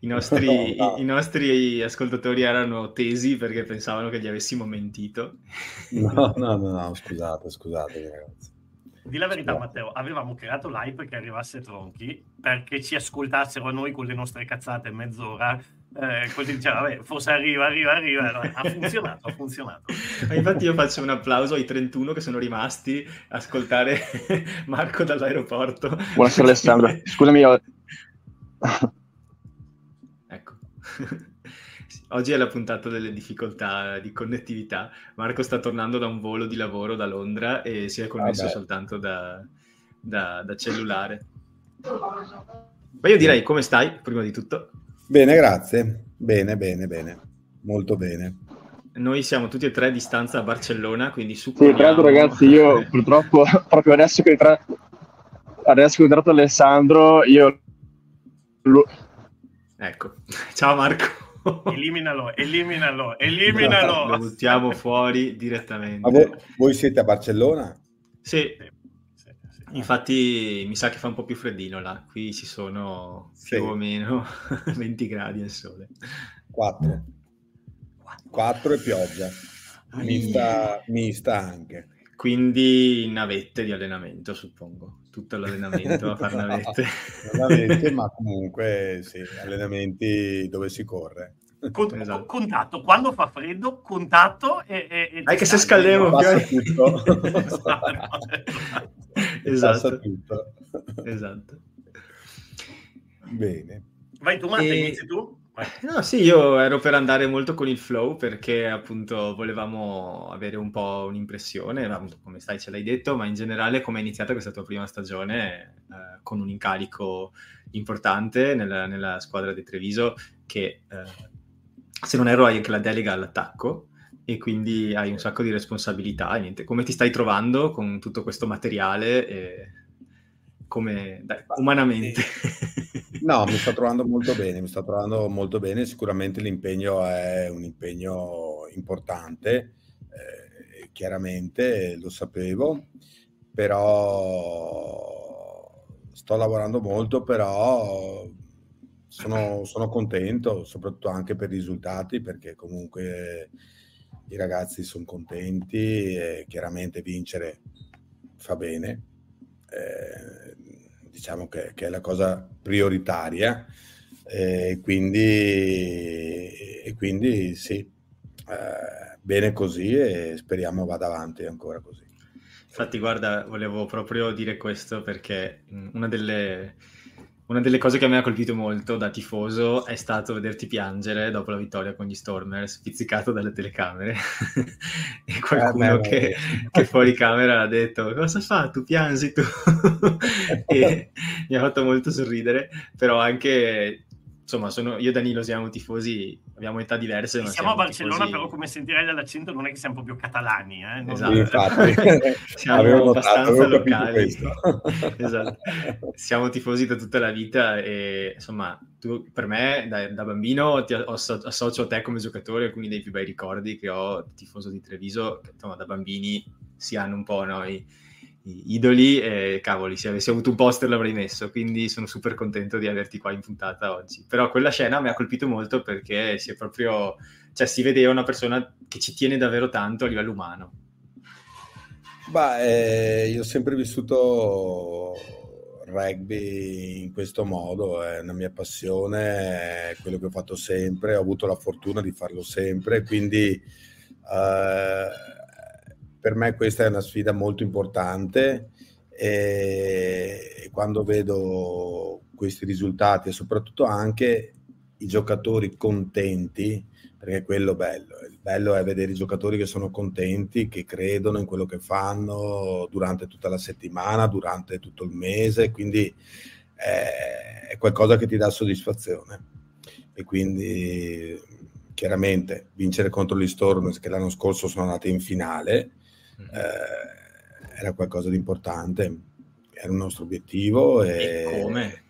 I nostri, no, no. I, I nostri, ascoltatori erano tesi perché pensavano che gli avessimo mentito. No, no, no, no scusate, scusate ragazzi. Di la verità, Matteo, avevamo creato l'hype che arrivasse Tronchi perché ci ascoltassero noi con le nostre cazzate mezz'ora eh, così diceva, vabbè, forse arriva, arriva, arriva. No, ha funzionato, ha funzionato. infatti io faccio un applauso ai 31 che sono rimasti a ascoltare Marco dall'aeroporto. Buonasera Alessandro, scusami io... ecco. Oggi è la puntata delle difficoltà di connettività. Marco sta tornando da un volo di lavoro da Londra e si è connesso ah soltanto da, da, da cellulare. Ma io direi come stai, prima di tutto? Bene, grazie. Bene, bene, bene. Molto bene. Noi siamo tutti e tre a distanza a Barcellona, quindi su. Sì, tra ragazzi, io purtroppo proprio adesso che, tra... adesso che è entrato Alessandro, io... Ecco, ciao Marco. Eliminalo, eliminalo, eliminalo. Lo buttiamo fuori direttamente. Ma voi, voi siete a Barcellona? Sì. Infatti mi sa che fa un po' più freddino là, qui ci sono sì. più o meno 20 gradi al sole. 4. 4 e pioggia. Mista, mista anche. Quindi navette di allenamento, suppongo. Tutto l'allenamento a fare navette. navette, ma comunque sì, allenamenti dove si corre. Con, esatto. Contatto, quando fa freddo, contatto e... e, e Hai che se. Passa tutto. esatto. Tutto. esatto. Bene. Vai tu, Matte, e... inizi tu? No, sì, io ero per andare molto con il flow perché appunto volevamo avere un po' un'impressione, come stai ce l'hai detto, ma in generale come è iniziata questa tua prima stagione eh, con un incarico importante nella, nella, squadra di Treviso che eh, se non erro hai anche la delega all'attacco e quindi hai un sacco di responsabilità. Niente. Come ti stai trovando con tutto questo materiale? E come dai, umanamente? No, mi sto trovando molto bene, mi sto trovando molto bene. Sicuramente l'impegno è un impegno importante, eh, chiaramente lo sapevo, però sto lavorando molto, però sono, sono contento, soprattutto anche per i risultati, perché comunque i ragazzi sono contenti e chiaramente vincere fa bene. Eh, diciamo che, che, è la cosa prioritaria e quindi, e quindi sì, eh, bene così e speriamo vada avanti ancora così. Infatti, guarda, volevo proprio dire questo perché una delle una delle cose che mi ha colpito molto da tifoso è stato vederti piangere dopo la vittoria con gli Stormers, pizzicato dalle telecamere. e qualcuno eh, che, che, fuori camera ha detto: Cosa fa? Tu piangi tu? e mi ha fatto molto sorridere, però anche insomma, sono, io e Danilo siamo tifosi, abbiamo età diverse. Ma siamo, siamo a Barcellona, tifosi... però come sentirai dall'accento non è che siamo proprio catalani. Eh? Non esatto, infatti, siamo abbastanza locali. esatto. Siamo tifosi da tutta la vita e insomma, tu, per me da, da bambino ti associo a te come giocatore alcuni dei più bei ricordi che ho tifoso di Treviso, che insomma, da bambini si hanno un po' noi idoli e cavoli, se avessi avuto un poster l'avrei messo, quindi sono super contento di averti qua in puntata oggi. Però quella scena mi ha colpito molto perché si è proprio, cioè si vedeva una persona che ci tiene davvero tanto a livello umano. Beh, eh, io ho sempre vissuto rugby in questo modo, è una mia passione, è quello che ho fatto sempre, ho avuto la fortuna di farlo sempre, quindi eh, per me questa è una sfida molto importante e quando vedo questi risultati e soprattutto anche i giocatori contenti, perché quello è bello, il bello è vedere i giocatori che sono contenti, che credono in quello che fanno durante tutta la settimana, durante tutto il mese, quindi è, è qualcosa che ti dà soddisfazione. E quindi chiaramente vincere contro gli Storms che l'anno scorso sono andati in finale eh, era qualcosa di importante, era un nostro obiettivo. E, e come?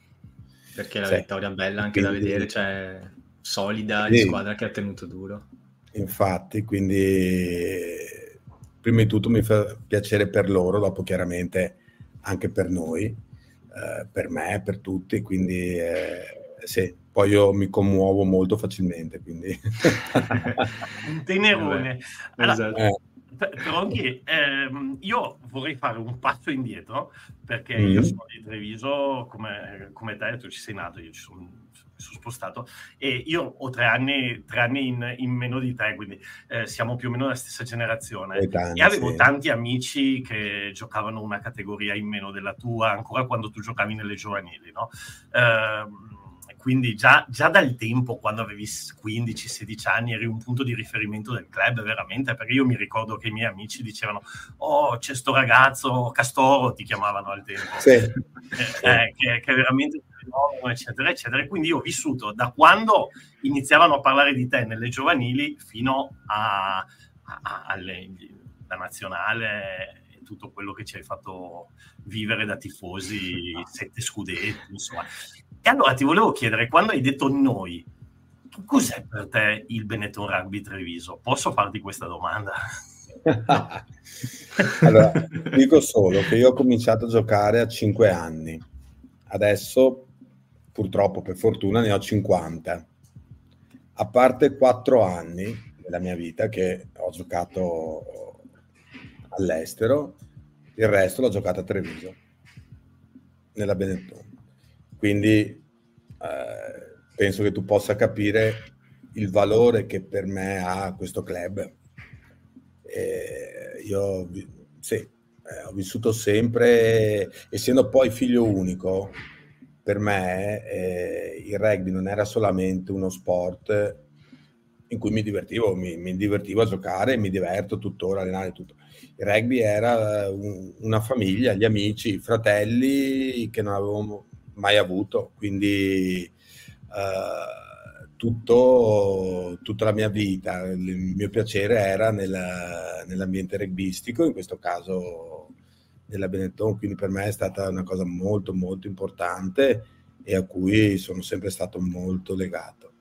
Perché la sì. vittoria bella anche quindi, da vedere, cioè solida, di squadra che ha tenuto duro. Infatti, quindi prima di tutto mi fa piacere per loro, dopo chiaramente anche per noi, eh, per me, per tutti, quindi eh, sì, poi io mi commuovo molto facilmente, quindi... Un tenerone. Allora, esatto. eh. Tronchi, ehm, io vorrei fare un passo indietro perché mm. io sono di Treviso come, come, te, tu ci sei nato, io ci sono, sono spostato e io ho tre anni, tre anni in, in, meno di te, quindi eh, siamo più o meno della stessa generazione. E, tanti, e avevo sì. tanti amici che giocavano una categoria in meno della tua, ancora quando tu giocavi nelle giovanili, no? Eh, quindi già, già, dal tempo, quando avevi 15-16 anni, eri un punto di riferimento del club, veramente, perché io mi ricordo che i miei amici dicevano, oh, c'è sto ragazzo, Castoro ti chiamavano al tempo, sì. eh, eh, che, che, veramente eccetera, eccetera. Quindi io ho vissuto da quando iniziavano a parlare di te nelle giovanili fino a, a alle, la nazionale e tutto quello che ci hai fatto vivere da tifosi, sette scudetti, insomma. E allora ti volevo chiedere, quando hai detto noi, cos'è per te il Benetton Rugby Treviso? Posso farti questa domanda? allora, dico solo che io ho cominciato a giocare a 5 anni, adesso purtroppo per fortuna ne ho 50, a parte 4 anni della mia vita che ho giocato all'estero, il resto l'ho giocato a Treviso, nella Benetton. Quindi eh, penso che tu possa capire il valore che per me ha questo club. E io sì, eh, ho vissuto sempre, essendo poi figlio unico, per me eh, il rugby non era solamente uno sport in cui mi divertivo, mi, mi divertivo a giocare, mi diverto tuttora allenare tutto. Il rugby era un, una famiglia, gli amici, i fratelli che non avevamo mai avuto, quindi eh, tutto, tutta la mia vita, il mio piacere era nella, nell'ambiente rugbyistico, in questo caso nella Benetton, quindi per me è stata una cosa molto molto importante e a cui sono sempre stato molto legato.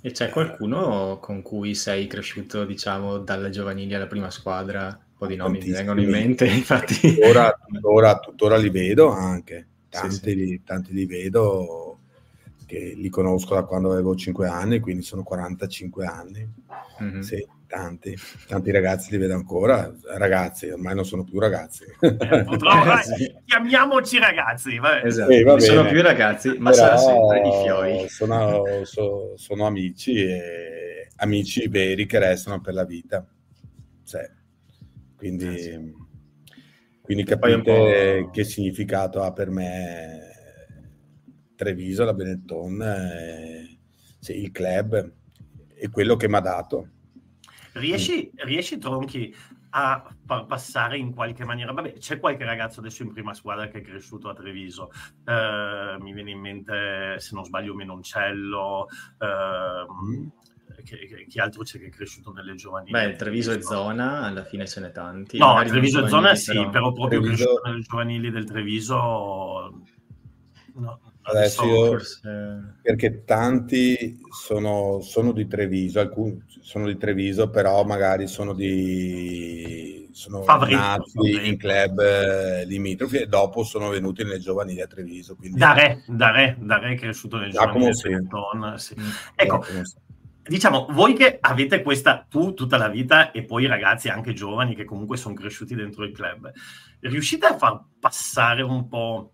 E c'è qualcuno con cui sei cresciuto, diciamo, dalle giovanili alla prima squadra? Un po' di nomi mi vengono in mente, infatti. Ora, tuttora, tuttora li vedo anche tanti, sì. tanti li vedo che li conosco da quando avevo 5 anni, quindi sono 45 anni. Mm-hmm. Sì, tanti, tanti ragazzi li vedo ancora, ragazzi, ormai non sono più ragazzi. Eh, vai, chiamiamoci ragazzi, esatto. eh, non sono più ragazzi, ma sarà sempre i fiori. Sono, so, sono amici e amici veri che restano per la vita. Sì. Quindi... Quindi capite che significato ha per me Treviso, la Benetton, eh, sì, il club e quello che mi ha dato. Riesci, riesci Tronchi, a far passare in qualche maniera. Vabbè, c'è qualche ragazzo adesso in prima squadra che è cresciuto a Treviso. Eh, mi viene in mente, se non sbaglio, Menoncello. Eh, mm. Che, chi altro c'è che è cresciuto nelle giovanili? Beh, Treviso e zona, alla fine ce n'è tanti. No, Magari Treviso e zona sì, però, però proprio Treviso... cresciuto nelle giovanili del Treviso... No, Adesso io, forse... perché tanti sono, sono, di Treviso, alcuni sono di Treviso, però magari sono di sono Fabrico, nati Fabrico. in club eh, limitrofi e dopo sono venuti nelle giovanili a Treviso. Quindi... Da re, da re, da re è cresciuto nel giovanili a Treviso. Sì. Mm, ecco, diciamo, voi che avete questa, tu tutta la vita e poi i ragazzi anche giovani che comunque sono cresciuti dentro il club, riuscite a far passare un po'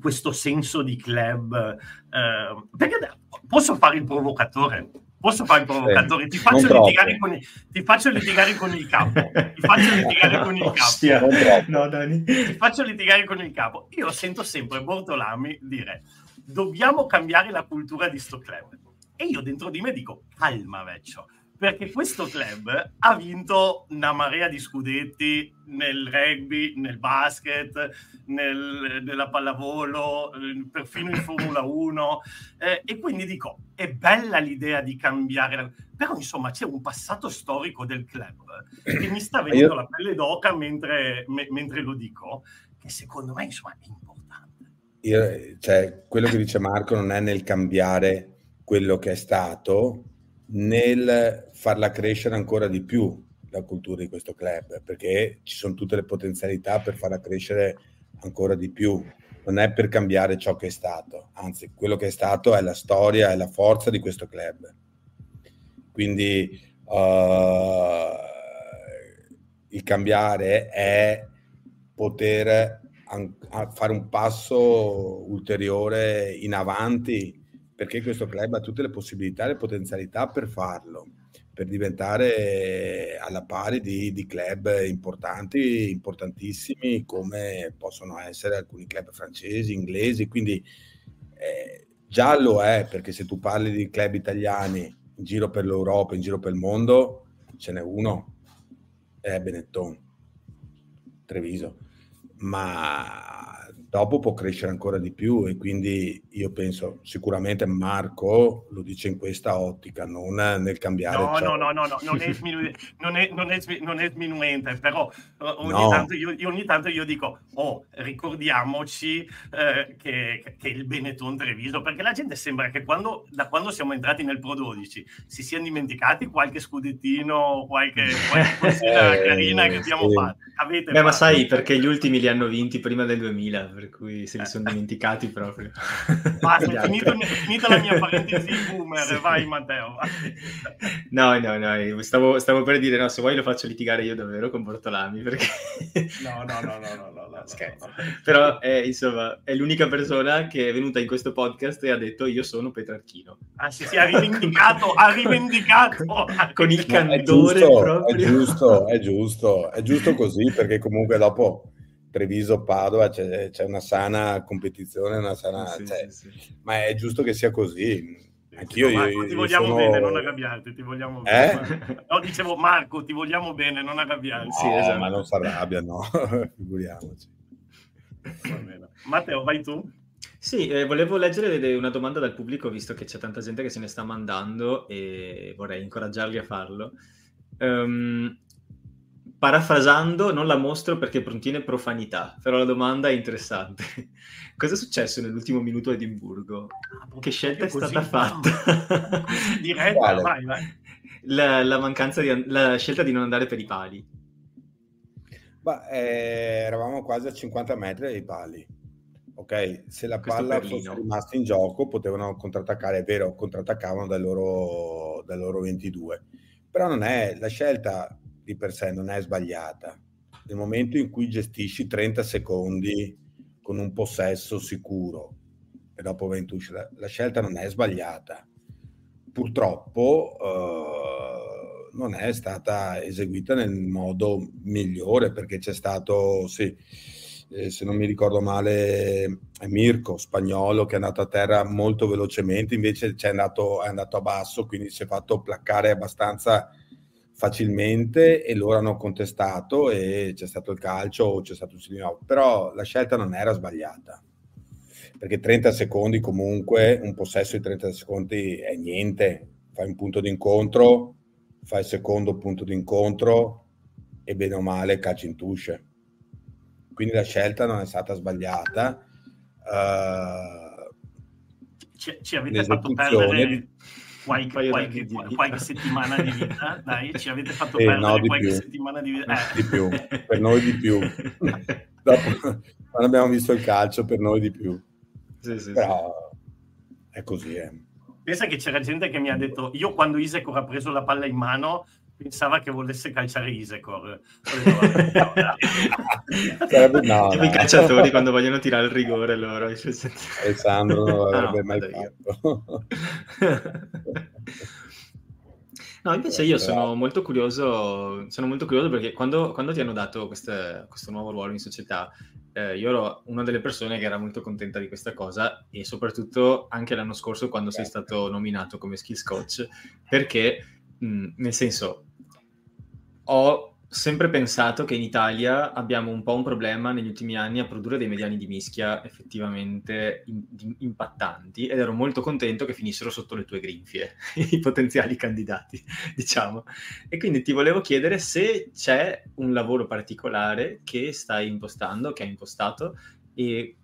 questo senso di club. Eh, perché posso fare il provocatore? Posso fare il provocatore? Ti faccio, litigare con, ti faccio litigare con il capo. Ti faccio litigare con il capo. Ostia, no, Dani. Ti faccio litigare con il capo. Io sento sempre Bortolami dire dobbiamo cambiare la cultura di sto club. E io dentro di me dico calma vecchio perché questo club ha vinto una marea di scudetti nel rugby, nel basket, nel, nella pallavolo, perfino in Formula 1 eh, e quindi dico, è bella l'idea di cambiare, però insomma c'è un passato storico del club che mi sta venendo Io... la pelle d'oca mentre, me, mentre lo dico, che secondo me insomma è importante. Io, cioè, quello che dice Marco non è nel cambiare quello che è stato, nel farla crescere ancora di più la cultura di questo club, perché ci sono tutte le potenzialità per farla crescere ancora di più. Non è per cambiare ciò che è stato, anzi, quello che è stato è la storia e la forza di questo club. Quindi uh, il cambiare è poter an- fare un passo ulteriore in avanti perché questo club ha tutte le possibilità e le potenzialità per farlo, per diventare alla pari di, di, club importanti, importantissimi, come possono essere alcuni club francesi, inglesi, quindi eh, già lo è, perché se tu parli di club italiani in giro per l'Europa, in giro per il mondo, ce n'è uno, è Benetton, Treviso, ma dopo può crescere ancora di più e quindi io penso sicuramente Marco lo dice in questa ottica, non nel cambiare. No, ciò. no, no, no, no, non è, sminu- non è, non è, non è sminuente, però eh, ogni, no. tanto io, ogni, tanto io, dico, oh, ricordiamoci eh, che, che, il Benetton Treviso, perché la gente sembra che quando, da quando siamo entrati nel Pro 12 si siano dimenticati qualche scudettino, qualche, qualche cosina eh, carina che abbiamo sì. fatto. Avete Beh, ma sai, perché gli ultimi li hanno vinti prima del 2000, per cui se li sono dimenticati proprio. Basta, è finito, finita la mia parentesi boomer, sì. vai Matteo. No, no, no, stavo, stavo, per dire, no, se vuoi lo faccio litigare io davvero con Bortolami, perché... No, no, no, no, no, no, no scherzo. Però, è, insomma, è l'unica persona che è venuta in questo podcast e ha detto io sono Petrarchino. Ah sì, sì, ha rivendicato, ha rivendicato. con il candore no, è giusto, proprio. È giusto, è giusto, è giusto così, perché comunque dopo Treviso-Padova c'è, c'è, una sana competizione, una sana, sì, cioè, sì, sì. ma è giusto che sia così. Anch'io Marco, io, ti vogliamo sono... bene, non arrabbiarti, ti vogliamo eh? bene. No, dicevo Marco, ti vogliamo bene, non arrabbiarti. No, esatto. ma non si arrabbia, no, figuriamoci. Matteo, vai tu. Sì, eh, volevo leggere una domanda dal pubblico, visto che c'è tanta gente che se ne sta mandando e vorrei incoraggiarli a farlo. Um, parafrasando, non la mostro perché contiene profanità, però la domanda è interessante. Cosa è successo nell'ultimo minuto a Edimburgo? Ah, che scelta è stata fatta? Diretta, vai, vai. La, la, mancanza di, la scelta di non andare per i pali. Bah, eh, eravamo quasi a 50 metri dai pali. Ok, se la Questo palla fosse rimasta in gioco potevano contrattaccare, è vero, contrattaccavano dai loro, dai loro 22. Però non è la scelta di per sé non è sbagliata. Nel momento in cui gestisci 30 secondi con un possesso sicuro e dopo 20 la, la scelta non è sbagliata. Purtroppo eh, non è stata eseguita nel modo migliore perché c'è stato, sì, eh, se non mi ricordo male, Mirko, spagnolo, che è andato a terra molto velocemente, invece è andato, è andato a basso, quindi si è fatto placcare abbastanza facilmente e loro hanno contestato e c'è stato il calcio o c'è stato il segno, però la scelta non era sbagliata perché 30 secondi comunque, un possesso di 30 secondi è niente, fai un punto d'incontro, fai il secondo punto d'incontro e bene o male calci in tusce. Quindi la scelta non è stata sbagliata. Uh, ci, ci, avete fatto perdere qualche, qualche, qualche settimana di vita, dai, ci avete fatto eh, perdere no, qualche più. settimana di vita. Eh. Di più, per noi di più. Dopo, quando abbiamo visto il calcio, per noi di più. Sì, sì, Però sì. è così. Eh. Pensa che c'era gente che mi ha detto, io quando Isecor ha preso la palla in mano pensava che volesse calciare Isecor. no, no. I calciatori quando vogliono tirare il rigore loro. Alessandro non avrebbe no, mai fatto. No, invece io sono molto curioso, sono molto curioso perché quando, quando ti hanno dato queste, questo nuovo ruolo in società, eh, io ero una delle persone che era molto contenta di questa cosa e soprattutto anche l'anno scorso quando sei stato nominato come skills coach, perché mh, nel senso ho sempre pensato che in Italia abbiamo un po' un problema negli ultimi anni a produrre dei mediani di mischia effettivamente in, impattanti ed ero molto contento che finissero sotto le tue grinfie, i potenziali candidati, diciamo. E quindi ti volevo chiedere se c'è un lavoro particolare che stai impostando, che hai impostato e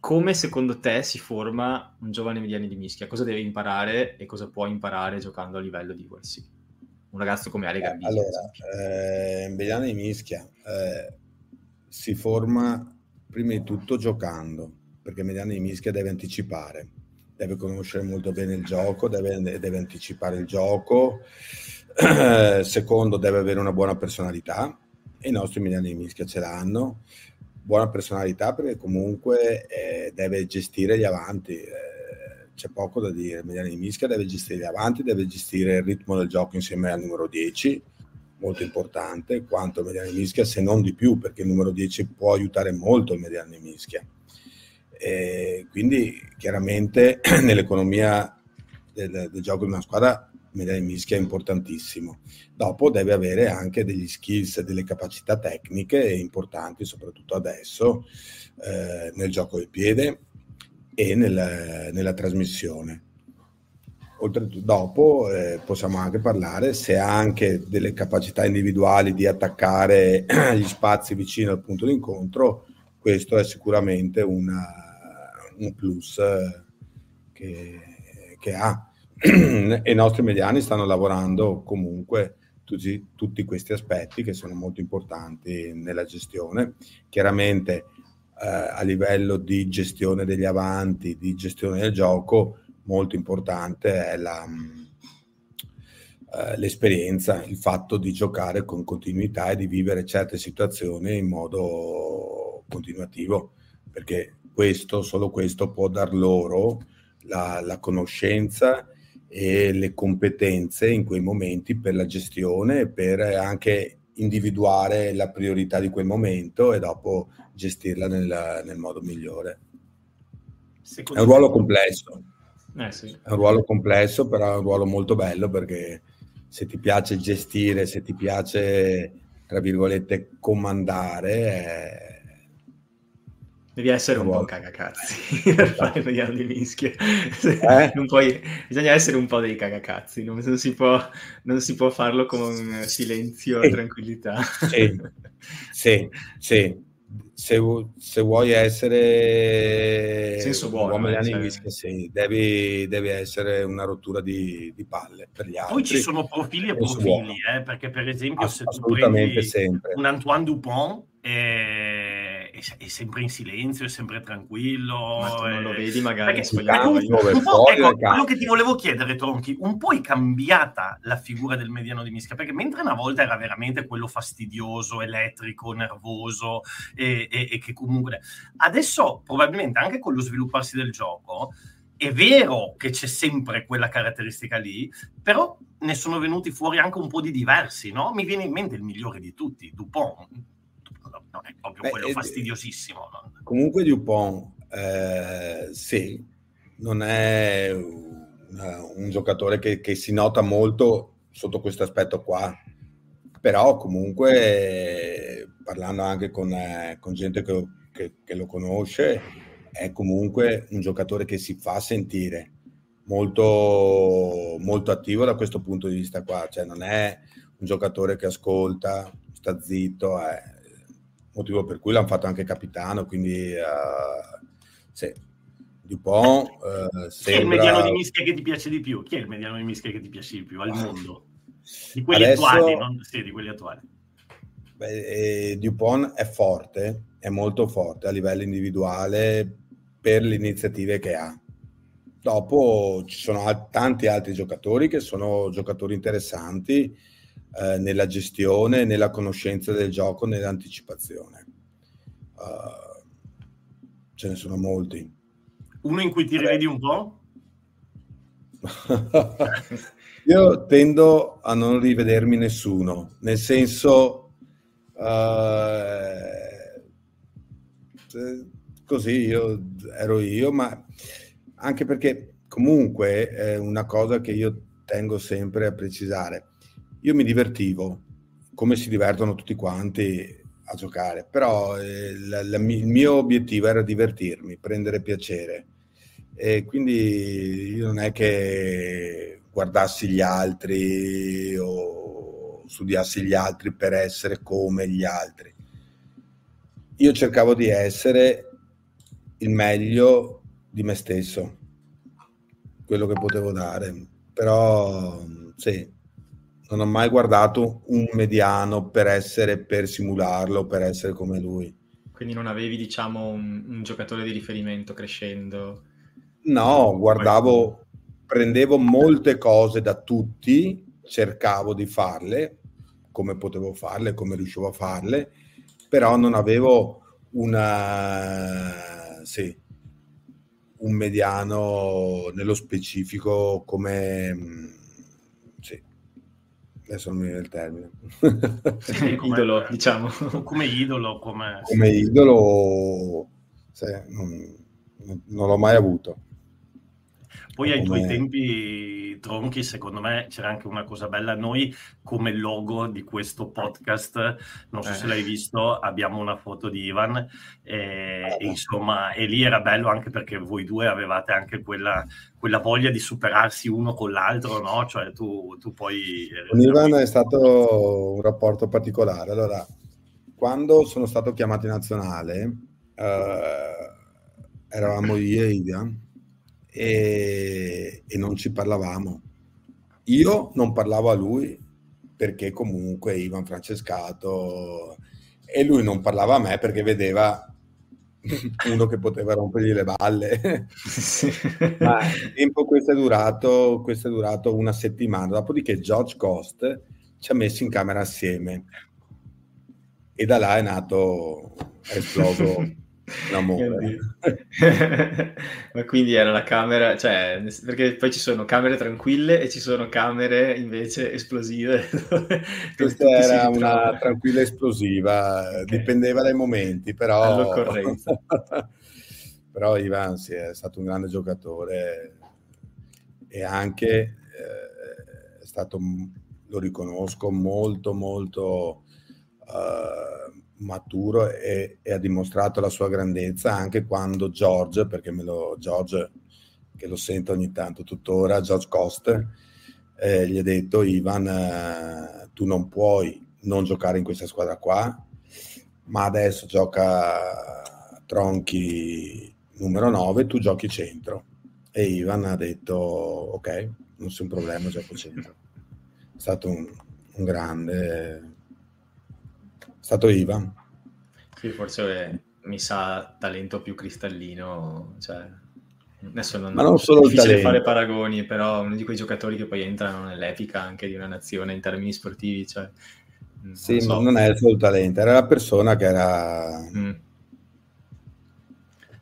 come secondo te si forma un giovane mediano di mischia? Cosa deve imparare e cosa può imparare giocando a livello di ULC? Un ragazzo come Ale Garbisi. Allora, eh, di Mischia eh, si forma prima di tutto giocando, perché Mediana di Mischia deve anticipare, deve conoscere molto bene il gioco, deve, deve anticipare il gioco, eh, secondo deve avere una buona personalità e i nostri Mediani di Mischia ce l'hanno, buona personalità perché comunque eh, deve gestire gli avanti eh, c'è poco da dire. Mediani di Mischia deve gestire avanti, deve gestire il ritmo del gioco insieme al numero 10, molto importante, quanto Mediani di Mischia, se non di più, perché il numero 10 può aiutare molto il Mediani di Mischia. E quindi chiaramente nell'economia del, del, gioco di una squadra Mediani di Mischia è importantissimo. Dopo deve avere anche degli skills delle capacità tecniche importanti, soprattutto adesso, eh, nel gioco del piede e nel, nella trasmissione. Oltretutto, dopo eh, possiamo anche parlare se ha anche delle capacità individuali di attaccare gli spazi vicino al punto d'incontro, questo è sicuramente una, un plus eh, che, che ha. e i nostri mediani stanno lavorando comunque tutti, tutti, questi aspetti che sono molto importanti nella gestione. Chiaramente eh, a livello di gestione degli avanti, di gestione del gioco, molto importante è la, eh, l'esperienza, il fatto di giocare con continuità e di vivere certe situazioni in modo continuativo, perché questo, solo questo può dar loro la, la conoscenza e le competenze in quei momenti per la gestione, per anche individuare la priorità di quel momento e dopo gestirla nel, nel modo migliore. Secondo è un ruolo complesso. Eh, sì. È un ruolo complesso, però è un ruolo molto bello perché se ti piace gestire, se ti piace, tra virgolette, comandare, è... Devi essere un po' cagacazzi per fare mediano di mischie. Eh? Puoi... bisogna essere un po' dei cagacazzi, non, non, si, può, non si può farlo con silenzio e tranquillità. Sì, sì, sì se, se, vuoi essere senso buono, uomo eh, cioè... mischia, sì, devi, devi, essere una rottura di, di, palle per gli altri. Poi ci sono profili e profili, eh, perché per esempio se tu prendi sempre. un Antoine Dupont è, è, è, sempre in silenzio, è sempre tranquillo. Ma tu non lo vedi magari perché, ecco, ecco, quello che ti volevo chiedere, Tronchi, un po' è cambiata la figura del mediano di Mischia, perché mentre una volta era veramente quello fastidioso, elettrico, nervoso e, e, e che comunque... Adesso probabilmente anche con lo svilupparsi del gioco è vero che c'è sempre quella caratteristica lì, però ne sono venuti fuori anche un po' di diversi, no? Mi viene in mente il migliore di tutti, Dupont non è proprio Beh, quello eh, fastidiosissimo. No? Comunque Dupont, eh, sì, non è una, un giocatore che, che, si nota molto sotto questo aspetto qua. Però comunque, parlando anche con, eh, con gente che, che, che, lo conosce, è comunque un giocatore che si fa sentire molto, molto attivo da questo punto di vista qua. Cioè non è un giocatore che ascolta, sta zitto, è motivo per cui l'hanno fatto anche capitano, quindi uh, sì, Dupont uh, sembra... Chi è il mediano di mischia che ti piace di più? Chi è il mediano di mischia che ti piace di più al mondo? Di quelli Adesso... attuali, non... sì, di quelli attuali. Beh, eh, Dupont è forte, è molto forte a livello individuale per le iniziative che ha. Dopo ci sono tanti altri giocatori che sono giocatori interessanti eh, nella gestione, nella conoscenza del gioco, nell'anticipazione. Uh, ce ne sono molti. Uno in cui ti rivedi un po'? Io tendo a non rivedermi nessuno, nel senso uh, così io ero io, ma anche perché comunque è una cosa che io tengo sempre a precisare. Io mi divertivo, come si divertono tutti quanti a giocare, però eh, la, la, il mio obiettivo era divertirmi, prendere piacere. E quindi io non è che guardassi gli altri o studiassi gli altri per essere come gli altri. Io cercavo di essere il meglio di me stesso, quello che potevo dare. Però sì, non ho mai guardato un mediano per essere, per simularlo, per essere come lui. Quindi non avevi, diciamo, un, un giocatore di riferimento crescendo? No, guardavo, prendevo molte cose da tutti, cercavo di farle, come potevo farle, come riuscivo a farle, però non avevo una, sì, un mediano nello specifico come adesso non mi viene il termine. Sì, come idolo, diciamo. Come idolo, come... Come idolo, sì, non, non, l'ho mai avuto. Poi ai tuoi tempi, Tronchi, secondo me c'era anche una cosa bella. Noi, come logo di questo podcast, non so eh. se l'hai visto, abbiamo una foto di Ivan. E, eh. insomma, e lì era bello anche perché voi due avevate anche quella, quella voglia di superarsi uno con l'altro, no? Cioè tu, tu poi... Con Ivan è stato un rapporto particolare. Allora, quando sono stato chiamato in nazionale, eh, eravamo io e Ivan e, e non ci parlavamo. Io non parlavo a lui perché comunque Ivan Francescato e lui non parlava a me perché vedeva uno che poteva rompergli le balle. Ma il tempo questo è, durato, questo è durato una settimana, dopodiché George Cost ci ha messo in camera assieme e da là è nato, è esploso L'amore. Ma quindi era la camera, cioè, perché poi ci sono camere tranquille e ci sono camere invece esplosive. Questa era una tranquilla esplosiva, okay. dipendeva dai momenti, però... Però Ivan sì, è stato un grande giocatore e anche eh, è stato, lo riconosco, molto molto... Uh, maturo e, e, ha dimostrato la sua grandezza anche quando George, perché me lo, George, che lo sento ogni tanto tuttora, George Cost, eh, gli ha detto Ivan, eh, tu non puoi non giocare in questa squadra qua, ma adesso gioca Tronchi numero 9, tu giochi centro. E Ivan ha detto ok, non c'è un problema, gioco centro. È stato un, un grande stato Ivan. Sì, forse mi sa talento più cristallino, cioè, adesso non, Ma non solo è difficile fare paragoni, però uno di quei giocatori che poi entrano nell'epica anche di una nazione in termini sportivi, cioè, sì, so. ma non è solo il talento, era la persona che era... Mm.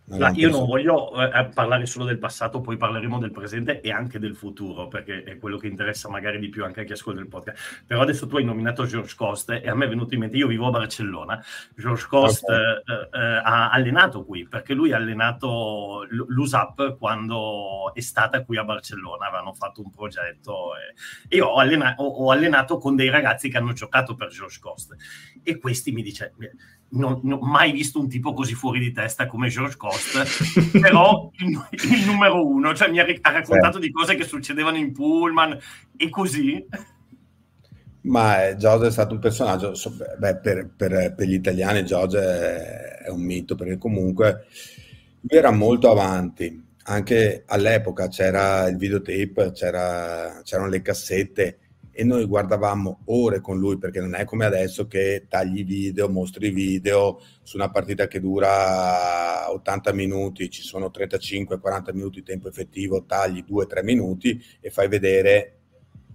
Ma io non voglio eh, parlare solo del passato, poi parleremo del presente e anche del futuro, perché è quello che interessa magari di più anche a chi ascolta il podcast. Però adesso tu hai nominato George Cost e a me è venuto in mente, io vivo a Barcellona, George Cost okay. eh, eh, ha allenato qui, perché lui ha allenato l'USAP quando è stata qui a Barcellona, avevano fatto un progetto e io ho, allena- ho allenato con dei ragazzi che hanno giocato per George Cost e questi mi dice non, ho mai visto un tipo così fuori di testa come George Cost, però il, il, numero uno, cioè mi ha, ha raccontato sì. di cose che succedevano in Pullman e così. Ma eh, George è stato un personaggio, beh, per, per, per, gli italiani George è, è un mito, perché comunque lui era molto avanti, anche all'epoca c'era il videotape, c'era, c'erano le cassette, e noi guardavamo ore con lui perché non è come adesso che tagli video, mostri video su una partita che dura 80 minuti, ci sono 35-40 minuti di tempo effettivo, tagli 2-3 minuti e fai vedere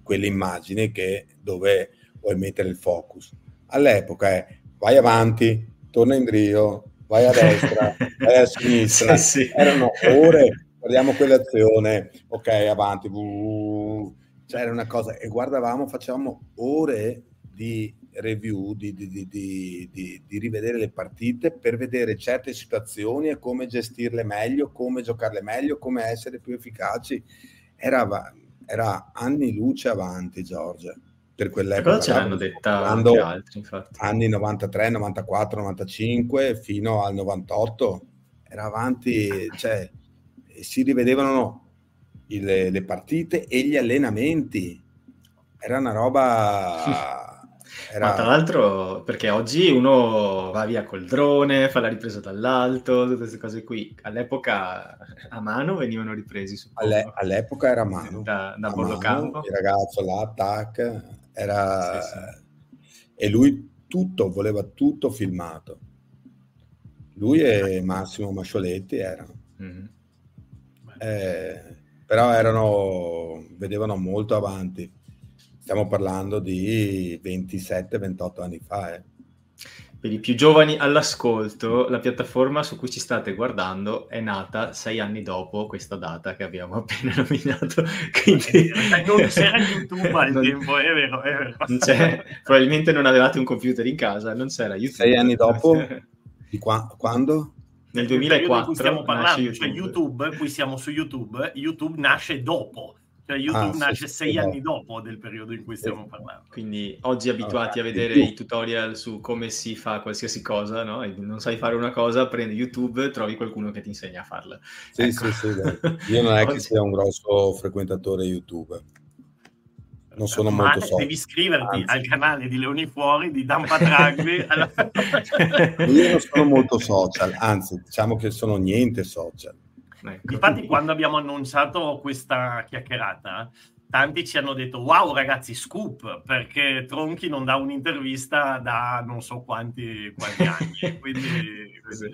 quelle immagini che, dove vuoi mettere il focus. All'epoca è vai avanti, torna in drio, vai a destra, vai a sinistra. Sì, sì. Erano ore, guardiamo quell'azione, ok, avanti, buh, cioè era una cosa, e guardavamo, facevamo ore di review, di, di, di, di, rivedere le partite per vedere certe situazioni e come gestirle meglio, come giocarle meglio, come essere più efficaci. Era, era anni luce avanti, Giorgia, per quell'epoca. Cosa ce l'hanno detta anche altri, infatti. Anni 93, 94, 95 fino al 98. Era avanti, cioè, si rivedevano le, le partite e gli allenamenti. Era una roba... Era... Ma tra l'altro, perché oggi uno va via col drone, fa la ripresa dall'alto, tutte queste cose qui. All'epoca a mano venivano ripresi. Alle, all'epoca era a mano. Da, da a bordo campo. Il ragazzo là, tac, era... Sì, sì. E lui tutto, voleva tutto filmato. Lui e Massimo Mascioletti erano. Mm-hmm. Eh, però erano, vedevano molto avanti. Stiamo parlando di 27-28 anni fa. Eh. Per i più giovani all'ascolto, la piattaforma su cui ci state guardando è nata sei anni dopo questa data che abbiamo appena nominato. Quindi... Non c'era YouTube al non... tempo, è vero, è vero. Non probabilmente non avevate un computer in casa, non c'era YouTube. Sei anni dopo? Di qua... quando? Nel 2004 stiamo parlando, YouTube. Cioè YouTube, qui siamo su YouTube, YouTube nasce dopo, cioè YouTube ah, nasce sì, sei sì, anni dopo del periodo in cui stiamo parlando. Quindi oggi abituati a vedere i tutorial su come si fa qualsiasi cosa, no? E non sai fare una cosa, prendi YouTube, trovi qualcuno che ti insegna a farla. Sì, ecco. sì, sì. Io non è che sia un grosso frequentatore YouTube non sono Ma molto soldi. Devi iscriverti Anzi. al canale di Leoni Fuori, di Dampa Draghi. alla... Io non sono molto social, anzi, diciamo che sono niente social. Ecco. Infatti, quando abbiamo annunciato questa chiacchierata, tanti ci hanno detto: Wow, ragazzi, scoop, perché Tronchi non dà un'intervista da non so quanti, quanti anni. Quindi,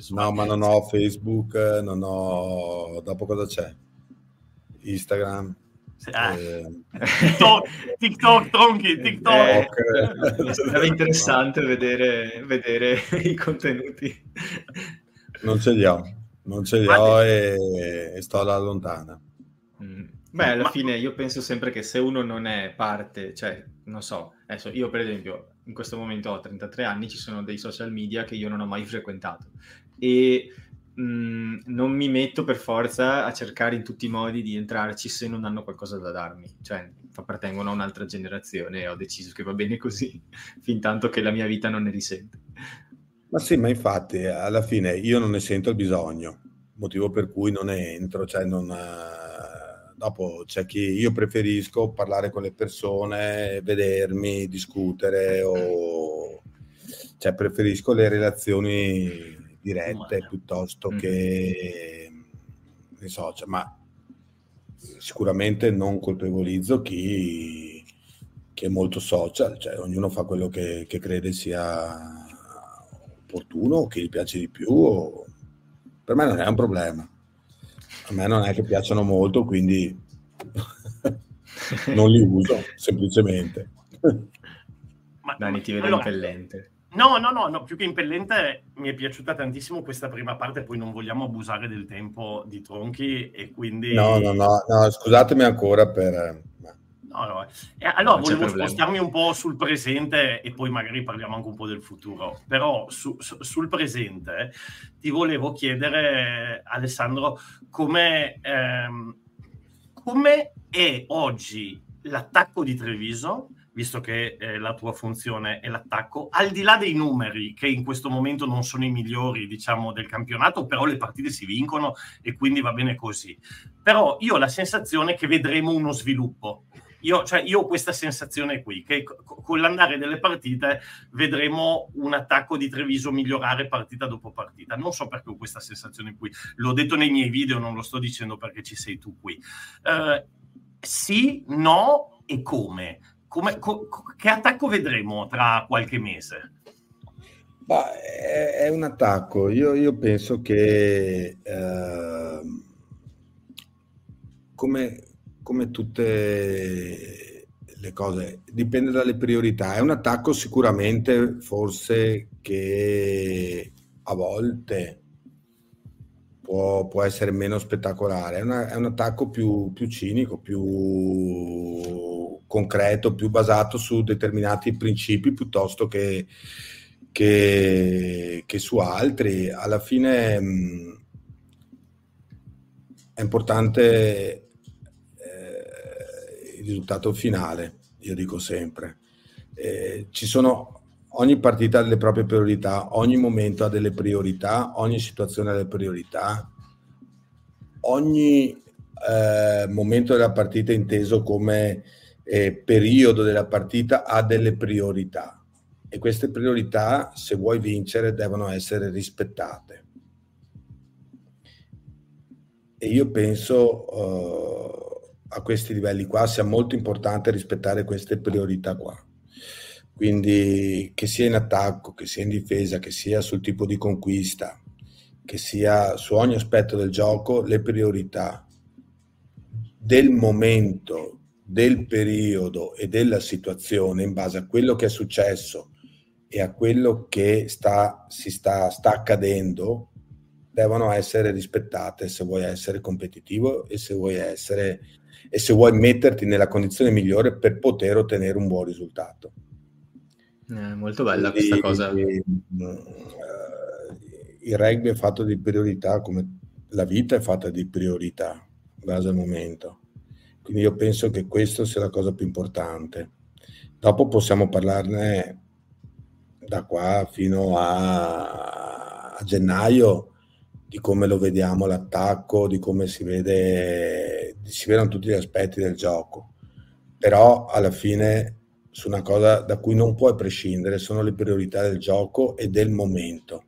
no, ma non ho Facebook, non ho. Dopo cosa c'è? Instagram. Ah. Eh, TikTok, TikTok, tronchi, TikTok. Eh, sarebbe interessante vedere, vedere, i contenuti. Non ce li ho, non ce li ho e, e, sto alla lontana. Mm. Beh, alla Ma... fine io penso sempre che se uno non è parte, cioè, non so, adesso io per esempio in questo momento ho 33 anni, ci sono dei social media che io non ho mai frequentato e mh, mhmm, non mi metto per forza a cercare in tutti i modi di entrarci se non hanno qualcosa da darmi. Cioè, appartengono a un'altra generazione e ho deciso che va bene così, fin tanto che la mia vita non ne risente. Ma sì, ma infatti alla fine io non ne sento il bisogno, motivo per cui non ne entro, cioè non... Uh, dopo c'è chi io preferisco parlare con le persone, vedermi, discutere o cioè preferisco le relazioni dirette Umana. piuttosto mm. che nei social, ma sicuramente non colpevolizzo chi, chi, è molto social, cioè ognuno fa quello che, che crede sia opportuno o che gli piace di più. O... Per me non è un problema. A me non è che piacciono molto, quindi non li uso semplicemente. Ma, Dani ti vedo allora, impellente No, no, no, no, più che impellente mi è piaciuta tantissimo questa prima parte, poi non vogliamo abusare del tempo di Tronchi e quindi... No, no, no, no scusatemi ancora per... No, no. Eh, allora volevo spostarmi un po' sul presente e poi magari parliamo anche un po' del futuro, però su, su, sul presente ti volevo chiedere, Alessandro, come, ehm, come è oggi l'attacco di Treviso visto che eh, la tua funzione è l'attacco, al di là dei numeri che in questo momento non sono i migliori, diciamo, del campionato, però le partite si vincono e quindi va bene così. Però io ho la sensazione che vedremo uno sviluppo. Io, cioè, io ho questa sensazione qui, che con l'andare delle partite vedremo un attacco di Treviso migliorare partita dopo partita. Non so perché ho questa sensazione qui. L'ho detto nei miei video, non lo sto dicendo perché ci sei tu qui. Uh, sì, no e come? Come, co, che attacco vedremo tra qualche mese? Bah, è, è, un attacco. Io, io penso che eh, come, come tutte le cose, dipende dalle priorità. È un attacco sicuramente forse che a volte può, può essere meno spettacolare. È, una, è un attacco più, più cinico, più concreto, più basato su determinati principi piuttosto che, che, che su altri. Alla fine mh, mm, è importante eh, il risultato finale, io dico sempre. Eh, ci sono ogni partita ha delle proprie priorità, ogni momento ha delle priorità, ogni situazione ha delle priorità, ogni eh, momento della partita inteso come eh, periodo della partita ha delle priorità e queste priorità, se vuoi vincere, devono essere rispettate. E io penso uh, a questi livelli qua sia molto importante rispettare queste priorità qua. Quindi che sia in attacco, che sia in difesa, che sia sul tipo di conquista, che sia su ogni aspetto del gioco, le priorità del momento del periodo e della situazione in base a quello che è successo e a quello che sta, si sta, sta accadendo devono essere rispettate se vuoi essere competitivo e se vuoi essere e se vuoi metterti nella condizione migliore per poter ottenere un buon risultato. Eh, molto bella Quindi, questa cosa. Eh, il rugby è fatto di priorità come la vita è fatta di priorità in base al momento. Quindi io penso che questo sia la cosa più importante. Dopo possiamo parlarne da qua fino a, a gennaio di come lo vediamo l'attacco, di come si vede, si vedono tutti gli aspetti del gioco. Però alla fine su una cosa da cui non puoi prescindere sono le priorità del gioco e del momento.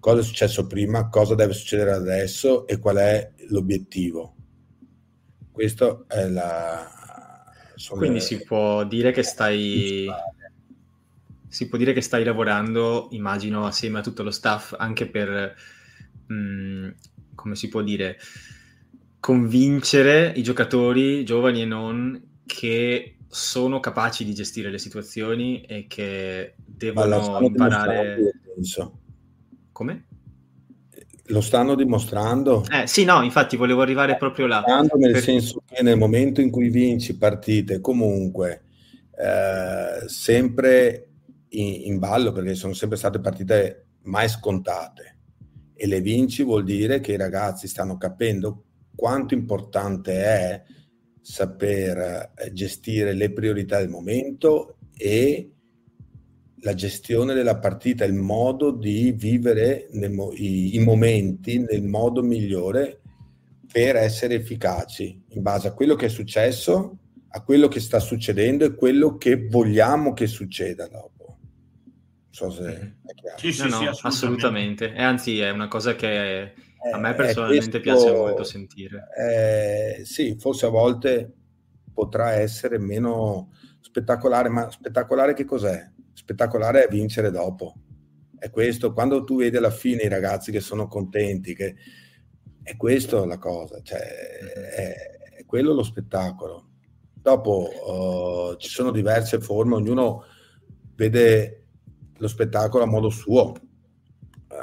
Cosa è successo prima, cosa deve succedere adesso e qual è l'obiettivo. Questo è la... Quindi le... si può dire che stai... Si può dire che stai lavorando, immagino, assieme a tutto lo staff, anche per, mh, mm, come si può dire, convincere i giocatori, giovani e non, che sono capaci di gestire le situazioni e che devono imparare... Come? Lo stanno dimostrando. Eh, sì, no, infatti volevo arrivare proprio là. Nel per... senso che nel momento in cui vinci partite comunque eh, sempre in, in, ballo, perché sono sempre state partite mai scontate, e le vinci vuol dire che i ragazzi stanno capendo quanto importante è saper eh, gestire le priorità del momento e la gestione della partita, il modo di vivere nel, i, i, momenti nel modo migliore per essere efficaci in base a quello che è successo, a quello che sta succedendo e quello che vogliamo che succeda dopo. Non so se mm-hmm. è chiaro. Sì, sì, no, no, assolutamente. assolutamente. E anzi è una cosa che a me eh, personalmente questo, piace molto sentire. Eh, sì, forse a volte potrà essere meno spettacolare, ma spettacolare che cos'è? spettacolare è vincere dopo. È questo, quando tu vedi alla fine i ragazzi che sono contenti, che è questo la cosa, cioè è, è quello lo spettacolo. Dopo uh, ci sono diverse forme, ognuno vede lo spettacolo a modo suo.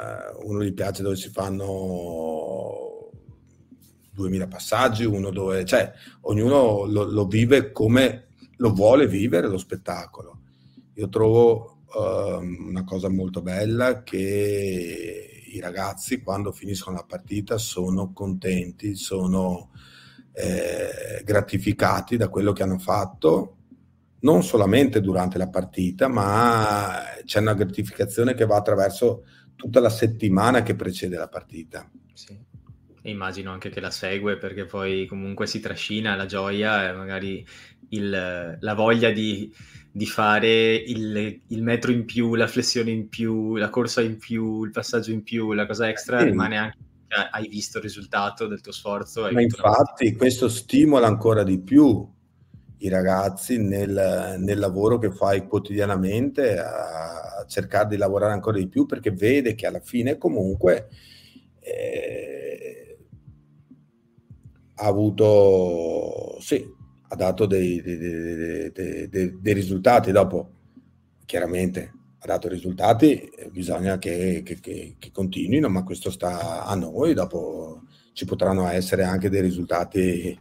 Uh, uno gli piace dove si fanno 2000 passaggi, uno dove, cioè, ognuno lo, lo vive come lo vuole vivere lo spettacolo. Io trovo uh, una cosa molto bella che i ragazzi quando finiscono la partita sono contenti, sono eh, gratificati da quello che hanno fatto, non solamente durante la partita, ma c'è una gratificazione che va attraverso tutta la settimana che precede la partita. Sì. immagino anche che la segue perché poi comunque si trascina la gioia e magari il, la voglia di di fare il, il, metro in più, la flessione in più, la corsa in più, il passaggio in più, la cosa extra sì. rimane anche hai visto il risultato del tuo sforzo. Ma infatti questo stimola ancora di più i ragazzi nel, nel, lavoro che fai quotidianamente a cercare di lavorare ancora di più perché vede che alla fine comunque eh, ha avuto sì, ha dato dei, dei, dei, dei, risultati. Dopo, chiaramente, ha dato risultati, bisogna che, che, che, che, continuino, ma questo sta a noi. Dopo ci potranno essere anche dei risultati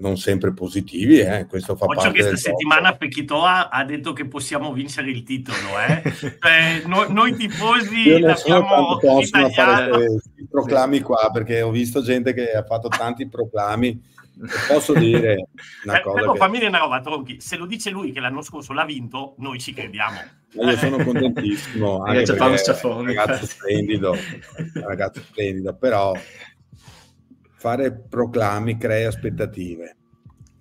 non sempre positivi. Eh. Questo fa Oggi parte questa settimana Pechitoa ha detto che possiamo vincere il titolo. Eh? cioè, noi, noi, tifosi Io non sono tanto fare i proclami qua, perché ho visto gente che ha fatto tanti proclami posso dire una eh, cosa. Però che... fammi dire una roba, Tronchi. Se lo dice lui che l'anno scorso l'ha vinto, noi ci crediamo. Io sono contentissimo. anche perché è un ragazzo splendido, un ragazzo splendido, però fare proclami crea aspettative.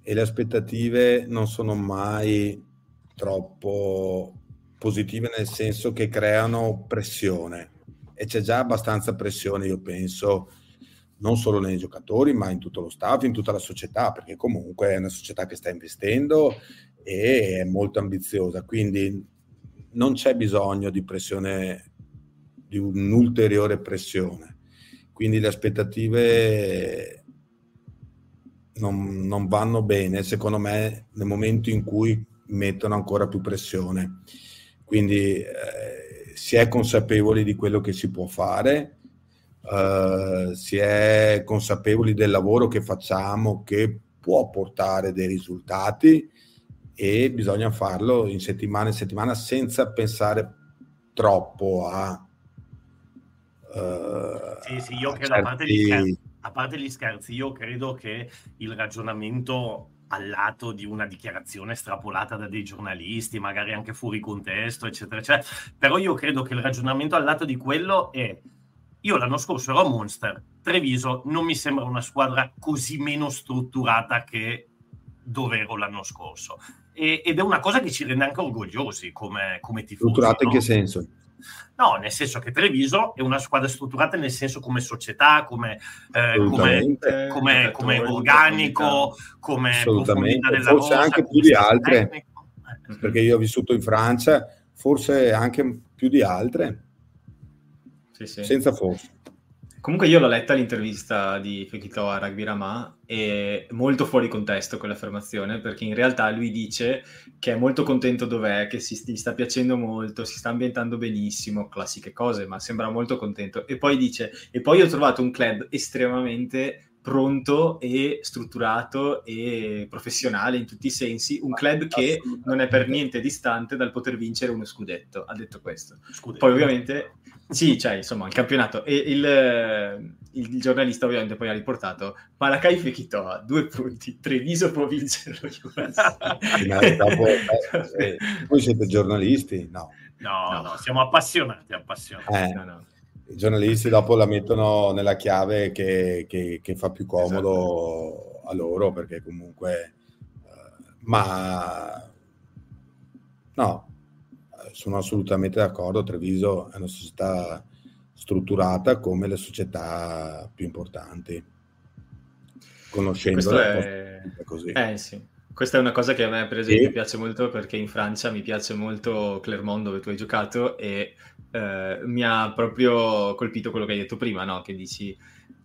E le aspettative non sono mai troppo positive nel senso che creano pressione. E c'è già abbastanza pressione, io penso, non solo nei giocatori, ma in tutto lo staff, in tutta la società, perché comunque è una società che sta investendo e è molto ambiziosa, quindi non c'è bisogno di pressione, di un'ulteriore pressione. Quindi le aspettative non, non vanno bene, secondo me, nel momento in cui mettono ancora più pressione. Quindi eh, si è consapevoli di quello che si può fare, uh, si è consapevoli del lavoro che facciamo che può portare dei risultati e bisogna farlo in settimana in settimana senza pensare troppo a... Sì, sì, io credo, certi... a, parte scherzi, a parte gli scherzi, io credo che il ragionamento al lato di una dichiarazione estrapolata da dei giornalisti, magari anche fuori contesto, eccetera, eccetera. Però io credo che il ragionamento al lato di quello è io l'anno scorso ero a Monster, Treviso non mi sembra una squadra così meno strutturata che dove ero l'anno scorso. E, ed è una cosa che ci rende anche orgogliosi come, come tifosi. Strutturata no? in che senso? No, nel senso che Treviso è una squadra strutturata nel senso come società, come, eh, come, come, come organico, come profondità della Forse rosa, anche più di altre, tecnico. perché io ho vissuto in Francia, forse anche più di altre sì, sì. senza forse. Comunque io l'ho letta l'intervista di Fekito a Rugby Rama e molto fuori contesto quell'affermazione perché in realtà lui dice che è molto contento dov'è, che si, gli sta piacendo molto, si sta ambientando benissimo, classiche cose, ma sembra molto contento. E poi dice, e poi ho trovato un club estremamente pronto e strutturato e professionale in tutti i sensi, un club che non è per niente distante dal poter vincere uno scudetto, ha detto questo. Scudetto. Poi ovviamente sì, cioè, insomma, il campionato. E il, il giornalista ovviamente poi ha riportato Maracai Fekitoa, due punti, Treviso può vincere lo dopo, eh, voi siete giornalisti? No. No, no, no siamo appassionati, appassionati. Eh, no, no. I giornalisti dopo la mettono nella chiave che, che, che fa più comodo esatto. a loro, perché comunque... Uh, ma... No, sono assolutamente d'accordo, Treviso è una società strutturata come le società più importanti, conoscendo è... così. Eh, sì. Questa è una cosa che a me, per esempio, sì. piace molto perché in Francia mi piace molto Clermont, dove tu hai giocato, e eh, mi ha proprio colpito quello che hai detto prima, no? che dici,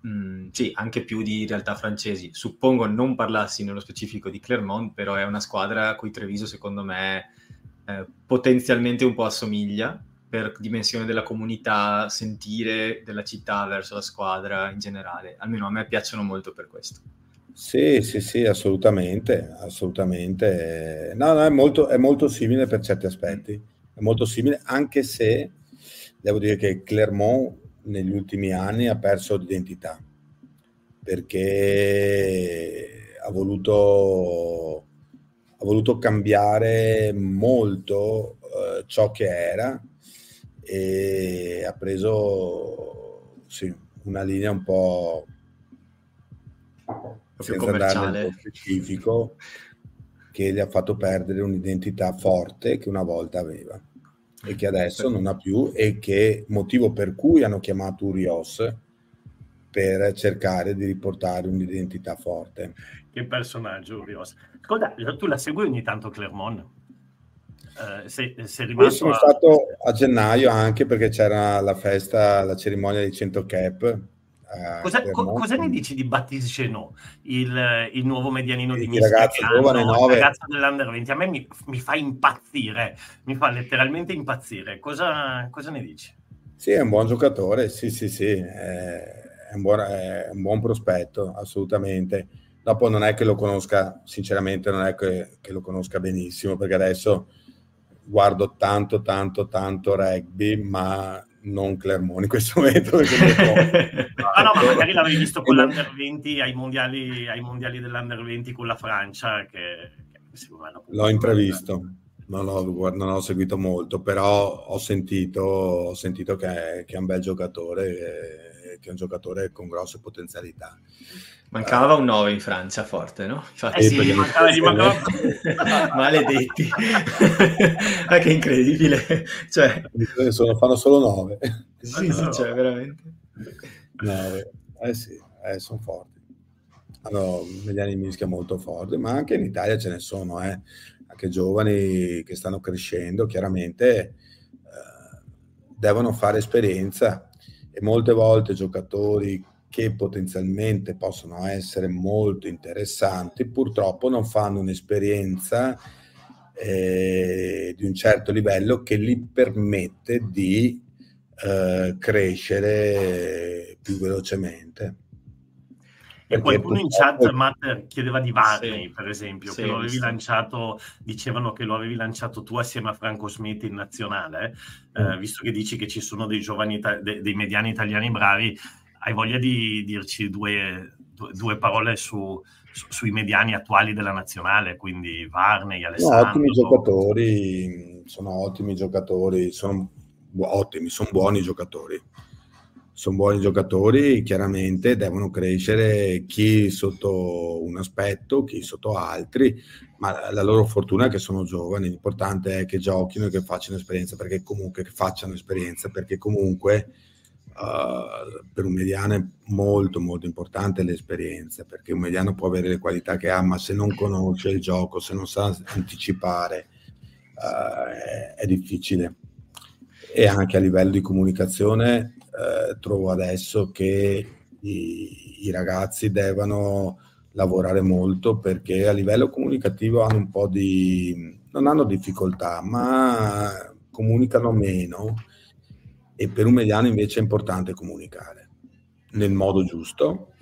mm, sì, anche più di realtà francesi. Suppongo non parlassi nello specifico di Clermont, però è una squadra a cui Treviso, secondo me, eh, potenzialmente un po' assomiglia per dimensione della comunità, sentire della città verso la squadra in generale. Almeno a me piacciono molto per questo. Sì, sì, sì, assolutamente, assolutamente. No, no, è molto, è molto simile per certi aspetti, è molto simile, anche se devo dire che Clermont negli ultimi anni ha perso d'identità, perché ha voluto, ha voluto cambiare molto eh, ciò che era e ha preso sì, una linea un po' più commerciale specifico che gli ha fatto perdere un'identità forte che una volta aveva e che adesso non ha più e che motivo per cui hanno chiamato Urios per cercare di riportare un'identità forte. Che personaggio Urios. Ascolta, tu la segui ogni tanto Clermont? Eh, sei, sei rimasto sono a... stato a gennaio anche perché c'era la festa, la cerimonia di 100 cap eh, cosa, co- cosa, ne dici di Baptiste Chenot, il, il, nuovo medianino di Mischia? Ragazzo giovane, il ragazzo dell'Under 20, a me mi, mi, fa impazzire, mi fa letteralmente impazzire. Cosa, cosa, ne dici? Sì, è un buon giocatore, sì, sì, sì, è, è, un, buon, è un buon prospetto, assolutamente. Dopo non è che lo conosca, sinceramente non è che, che lo conosca benissimo, perché adesso guardo tanto, tanto, tanto rugby, ma non Clermont in questo momento. ah, no, ma magari l'avevi visto con l'Under 20 ai mondiali, ai mondiali dell'Under 20 con la Francia. Che, che L'ho intravisto, non ho, non ho, seguito molto, però ho sentito, ho sentito che, è, che, è, un bel giocatore, che è un giocatore con grosse potenzialità. Mancava un 9 in Francia forte, no? Infatti, eh sì, mancava, gli mancava... Maledetti. Ma che incredibile. Cioè... Sono, fanno solo 9. Sì, sì, cioè, veramente. 9. Eh sì, eh, sono forti. Hanno mediani mischia molto forti, ma anche in Italia ce ne sono, eh. Anche giovani che stanno crescendo, chiaramente eh, devono fare esperienza e molte volte giocatori che potenzialmente possono essere molto interessanti, purtroppo non fanno un'esperienza eh, di un certo livello che gli permette di eh, crescere più velocemente. E qualcuno in chat, Matt, chiedeva di Varney, sì, per esempio, sì, che lo avevi lanciato, dicevano che lo avevi lanciato tu assieme a Franco Smith in nazionale, eh, mm. visto che dici che ci sono dei giovani, dei, dei mediani italiani bravi, hai voglia di dirci due, due parole su, su, sui mediani attuali della nazionale, quindi Varney, Alessandro? No, ottimi giocatori, sono ottimi giocatori, sono ottimi, sono buoni giocatori. Sono buoni giocatori, chiaramente devono crescere chi sotto un aspetto, chi sotto altri, ma la loro fortuna è che sono giovani, l'importante è che giochino e che facciano esperienza, perché comunque che facciano esperienza, perché comunque Uh, per un mediano è molto molto importante l'esperienza perché un mediano può avere le qualità che ha ma se non conosce il gioco se non sa anticipare uh, è, è, difficile. E anche a livello di comunicazione uh, trovo adesso che i, i, ragazzi devono lavorare molto perché a livello comunicativo hanno un po' di non hanno difficoltà ma comunicano meno e per un mediano invece è importante comunicare nel modo giusto,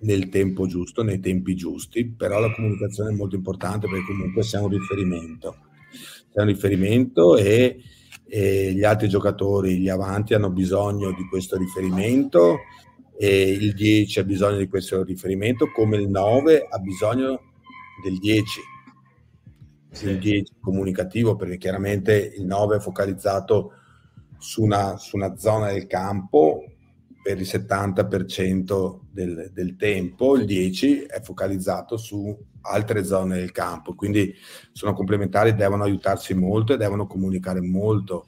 nel tempo giusto, nei tempi giusti, però la comunicazione è molto importante perché comunque sei un riferimento, sei un riferimento e, e gli altri giocatori, gli avanti hanno bisogno di questo riferimento e il 10 ha bisogno di questo riferimento come il 9 ha bisogno del 10 il 10 comunicativo perché chiaramente il 9 è focalizzato su una, su una zona del campo per il 70% del, del, tempo, il 10% è focalizzato su altre zone del campo, quindi sono complementari, devono aiutarsi molto e devono comunicare molto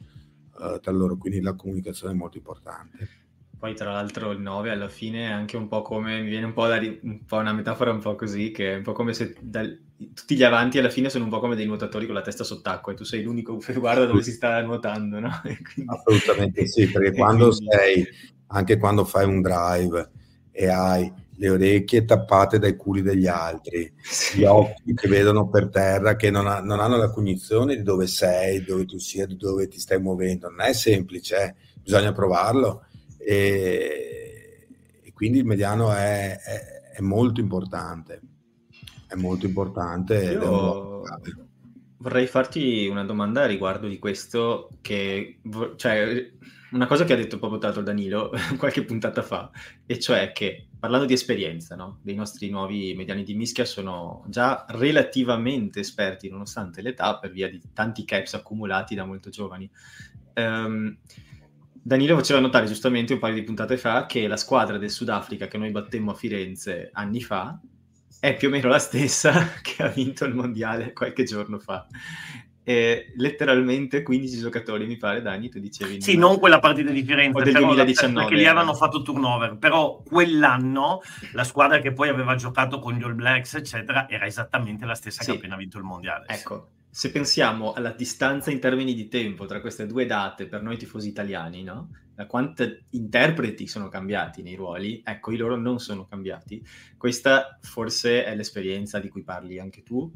uh, tra loro, quindi la comunicazione è molto importante. Poi tra l'altro il 9 alla fine è anche un po' come, mi viene un po', da, un po una metafora un po' così, che è un po' come se dal, tutti gli avanti alla fine sono un po' come dei nuotatori con la testa sott'acqua e tu sei l'unico che guarda dove si sta nuotando, no? Quindi... Assolutamente sì, perché quando quindi... sei, anche quando fai un drive e hai le orecchie tappate dai culi degli altri, gli occhi che vedono per terra, che non, ha, non, hanno la cognizione di dove sei, dove tu sia, di dove ti stai muovendo. Non è semplice, eh? bisogna provarlo. E, e, quindi il mediano è, è, è, molto importante. È molto importante. Io vorrei farti una domanda riguardo di questo, che, cioè, una cosa che ha detto proprio tanto Danilo qualche puntata fa, e cioè che parlando di esperienza, no? dei nostri nuovi mediani di mischia sono già relativamente esperti nonostante l'età per via di tanti caps accumulati da molto giovani. Um, Danilo faceva notare giustamente un paio di puntate fa che la squadra del Sudafrica che noi battemmo a Firenze anni fa è più o meno la stessa che ha vinto il mondiale qualche giorno fa eh, letteralmente 15 giocatori, mi pare, Dani, tu dicevi. Sì, non quella partita di Firenze, o del 2019, perché lì avevano fatto turnover, però quell'anno la squadra che poi aveva giocato con gli All Blacks, eccetera, era esattamente la stessa sì. che ha appena vinto il mondiale. Ecco, se pensiamo alla distanza in termini di tempo tra queste due date per noi tifosi italiani, no? Da quanti interpreti sono cambiati nei ruoli, ecco, i loro non sono cambiati. Questa forse è l'esperienza di cui parli anche tu,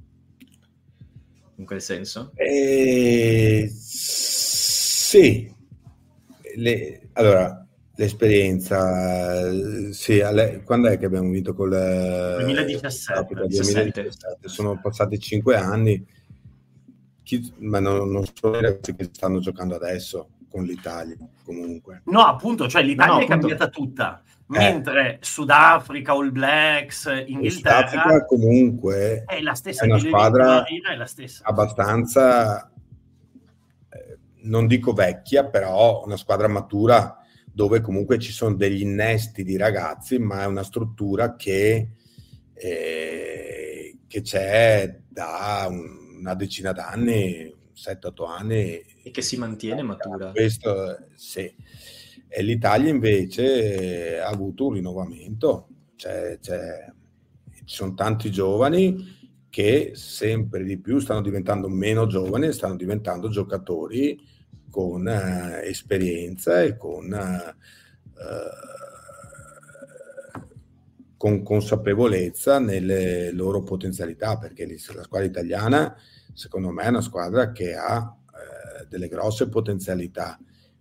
in quel senso? Eh, sì, Le, allora l'esperienza, sì, alle, quando è che abbiamo vinto col 2017, 2017. Sono passati cinque anni, Chi, ma non, non sono i ragazzi che stanno giocando adesso con l'Italia comunque. No, appunto, cioè l'Italia no, è appunto. cambiata tutta. Eh. mentre. Sudafrica, All Blacks, Inghilterra Sudafrica comunque è la stessa è una squadra è la stessa. abbastanza eh, non dico vecchia però una squadra matura dove comunque ci sono degli innesti di ragazzi ma è una struttura che, eh, che c'è da una decina d'anni 7-8 anni. E che si mantiene matura. questo sì. E l'Italia invece ha avuto un rinnovamento, cioè, cioè, ci sono tanti giovani che sempre di più stanno diventando meno giovani stanno diventando giocatori con eh, esperienza e con, eh, con, consapevolezza nelle loro potenzialità, perché la squadra italiana secondo me è una squadra che ha eh, delle grosse potenzialità.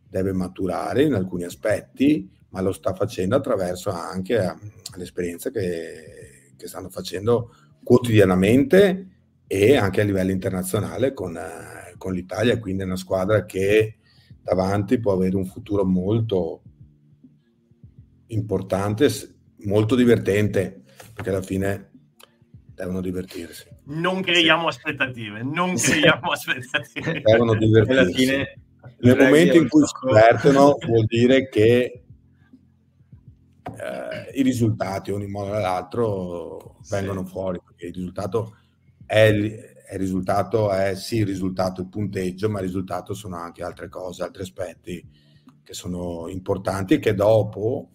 Deve maturare in alcuni aspetti, ma lo sta facendo attraverso anche eh, l'esperienza che, che stanno facendo quotidianamente e anche a livello internazionale con, eh, con l'Italia, quindi è una squadra che davanti può avere un futuro molto importante, molto divertente, perché alla fine devono divertirsi. Non creiamo sì. aspettative, non creiamo aspettative. Devono divertirsi. Alla fine nel momento in cui si divertono vuol dire che eh, i risultati, in un modo o nell'altro, vengono sì. fuori, perché il risultato è, il risultato è sì il risultato, il punteggio, ma il risultato sono anche altre cose, altri aspetti che sono importanti e che dopo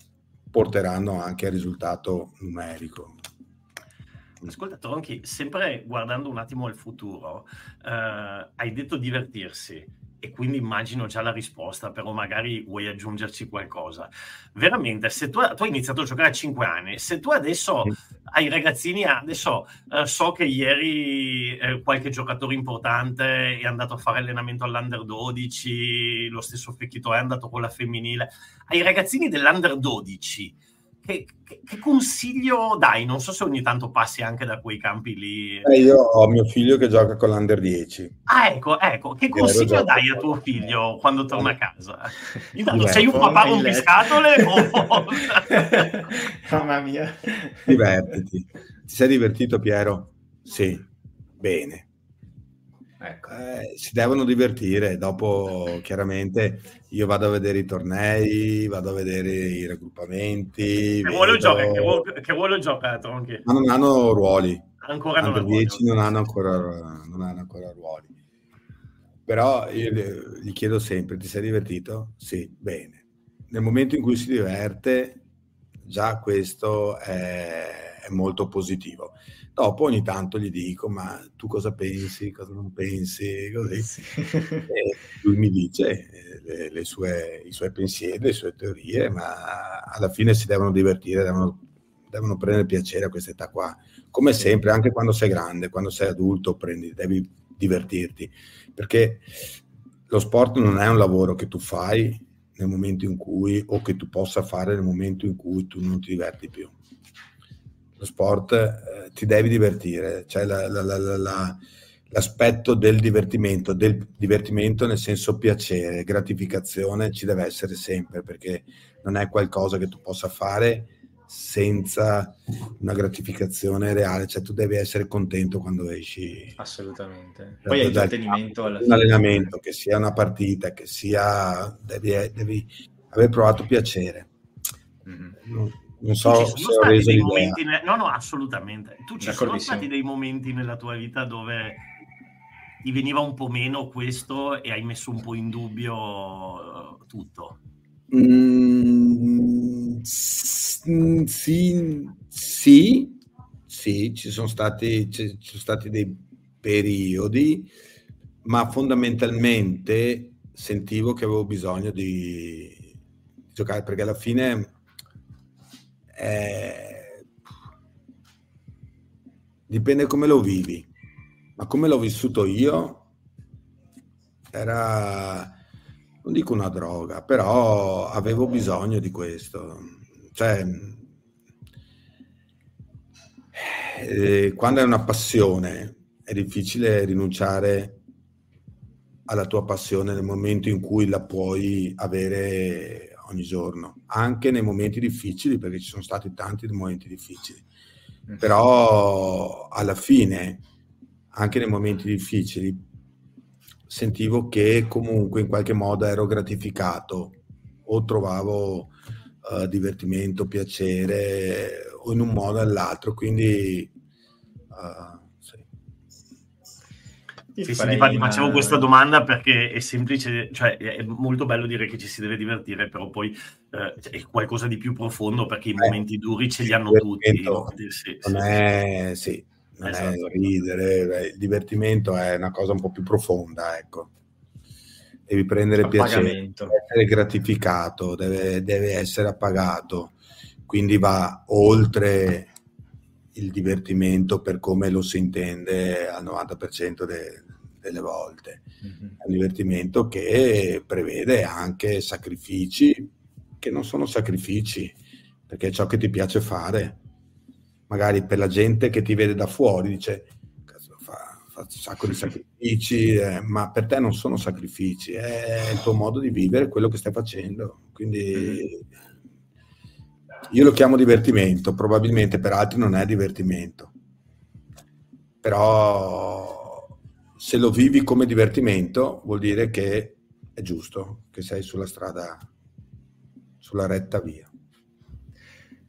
porteranno anche al risultato numerico. Ascolta Tronchi, sempre guardando un attimo al futuro, eh, hai detto divertirsi e quindi immagino già la risposta, però magari vuoi aggiungerci qualcosa. Veramente, se tu, tu hai iniziato a giocare a 5 anni, se tu adesso hai ragazzini, adesso eh, so che ieri eh, qualche giocatore importante è andato a fare allenamento all'Under 12, lo stesso Fecchito è andato con la femminile, ai ragazzini dell'Under 12 che, che, che, consiglio dai? Non so se ogni tanto passi anche da quei campi lì. Eh, io ho mio figlio che gioca con l'Under 10. Ah, ecco, ecco. Che consiglio dai a tuo figlio quando torna a casa? Intanto, sei un papà rompiscatole o... Mamma mia. Divertiti. Ti sei divertito, Piero? Sì. Bene. Ecco. Eh, si devono divertire, dopo chiaramente io vado a vedere i tornei, vado a vedere i raggruppamenti. Che ruolo vedo... gioca? Che ruolo, che ruolo gioca Tronchi? Ma non hanno ruoli. Ancora non, 10 non hanno ancora, non hanno ancora ruoli. Però io gli chiedo sempre, ti sei divertito? Sì, bene. Nel momento in cui si diverte, già questo è, è molto positivo. Dopo ogni tanto gli dico, ma tu cosa pensi, cosa non pensi, così. Sì. E lui mi dice eh, le, le sue, i suoi pensieri, le sue teorie, ma alla fine si devono divertire, devono devono prendere piacere a questa età qua. Come sempre, anche quando sei grande, quando sei adulto, prendi, devi divertirti, perché lo sport non è un lavoro che tu fai nel momento in cui, o che tu possa fare nel momento in cui tu non ti diverti più. Lo sport eh, ti devi divertire, cioè la, la, la, l'aspetto del divertimento, del divertimento nel senso piacere, gratificazione ci deve essere sempre perché non è qualcosa che tu possa fare senza una gratificazione reale, cioè tu devi essere contento quando esci. Assolutamente. Poi hai intrattenimento alla Un allenamento, che sia una partita, che sia... devi, devi aver provato piacere. Mm-hmm. Non, non so se ho reso dei momenti ne... No, no, assolutamente. Tu ci sono stati dei momenti nella tua vita dove ti veniva un po' meno questo e hai messo un po' in dubbio tutto? Mm, sì, sì, sì, ci sono stati, ci sono stati dei periodi, ma fondamentalmente sentivo che avevo bisogno di giocare perché alla fine eh, dipende come lo vivi, ma come l'ho vissuto io era non dico una droga, però avevo bisogno di questo. Cioè, eh, quando è una passione è difficile rinunciare alla tua passione nel momento in cui la puoi avere ogni giorno, anche nei momenti difficili, perché ci sono stati tanti momenti difficili. Mm. Però alla fine, anche nei momenti difficili, sentivo che comunque in qualche modo ero gratificato o trovavo uh, divertimento, piacere o in un modo o nell'altro. Quindi uh, sì. Sì, infatti una... facevo questa domanda perché è semplice, cioè è molto bello dire che ci si deve divertire, però poi eh, è qualcosa di più profondo perché i eh, momenti duri ce li hanno tutti. Sì, non è, sì, non esatto. è ridere, il divertimento è una cosa un po' più profonda, ecco. Devi prendere piacere, deve essere gratificato, deve, deve essere appagato, quindi va oltre il divertimento per come lo si intende al 90% de, delle volte. Mm-hmm. È un divertimento che prevede anche sacrifici che non sono sacrifici, perché è ciò che ti piace fare magari per la gente che ti vede da fuori dice fa, fa un sacco di sacrifici, eh, ma per te non sono sacrifici, è il tuo modo di vivere quello che stai facendo. Quindi io lo chiamo divertimento, probabilmente per altri non è divertimento, però se lo vivi come divertimento vuol dire che è giusto, che sei sulla strada, sulla retta via.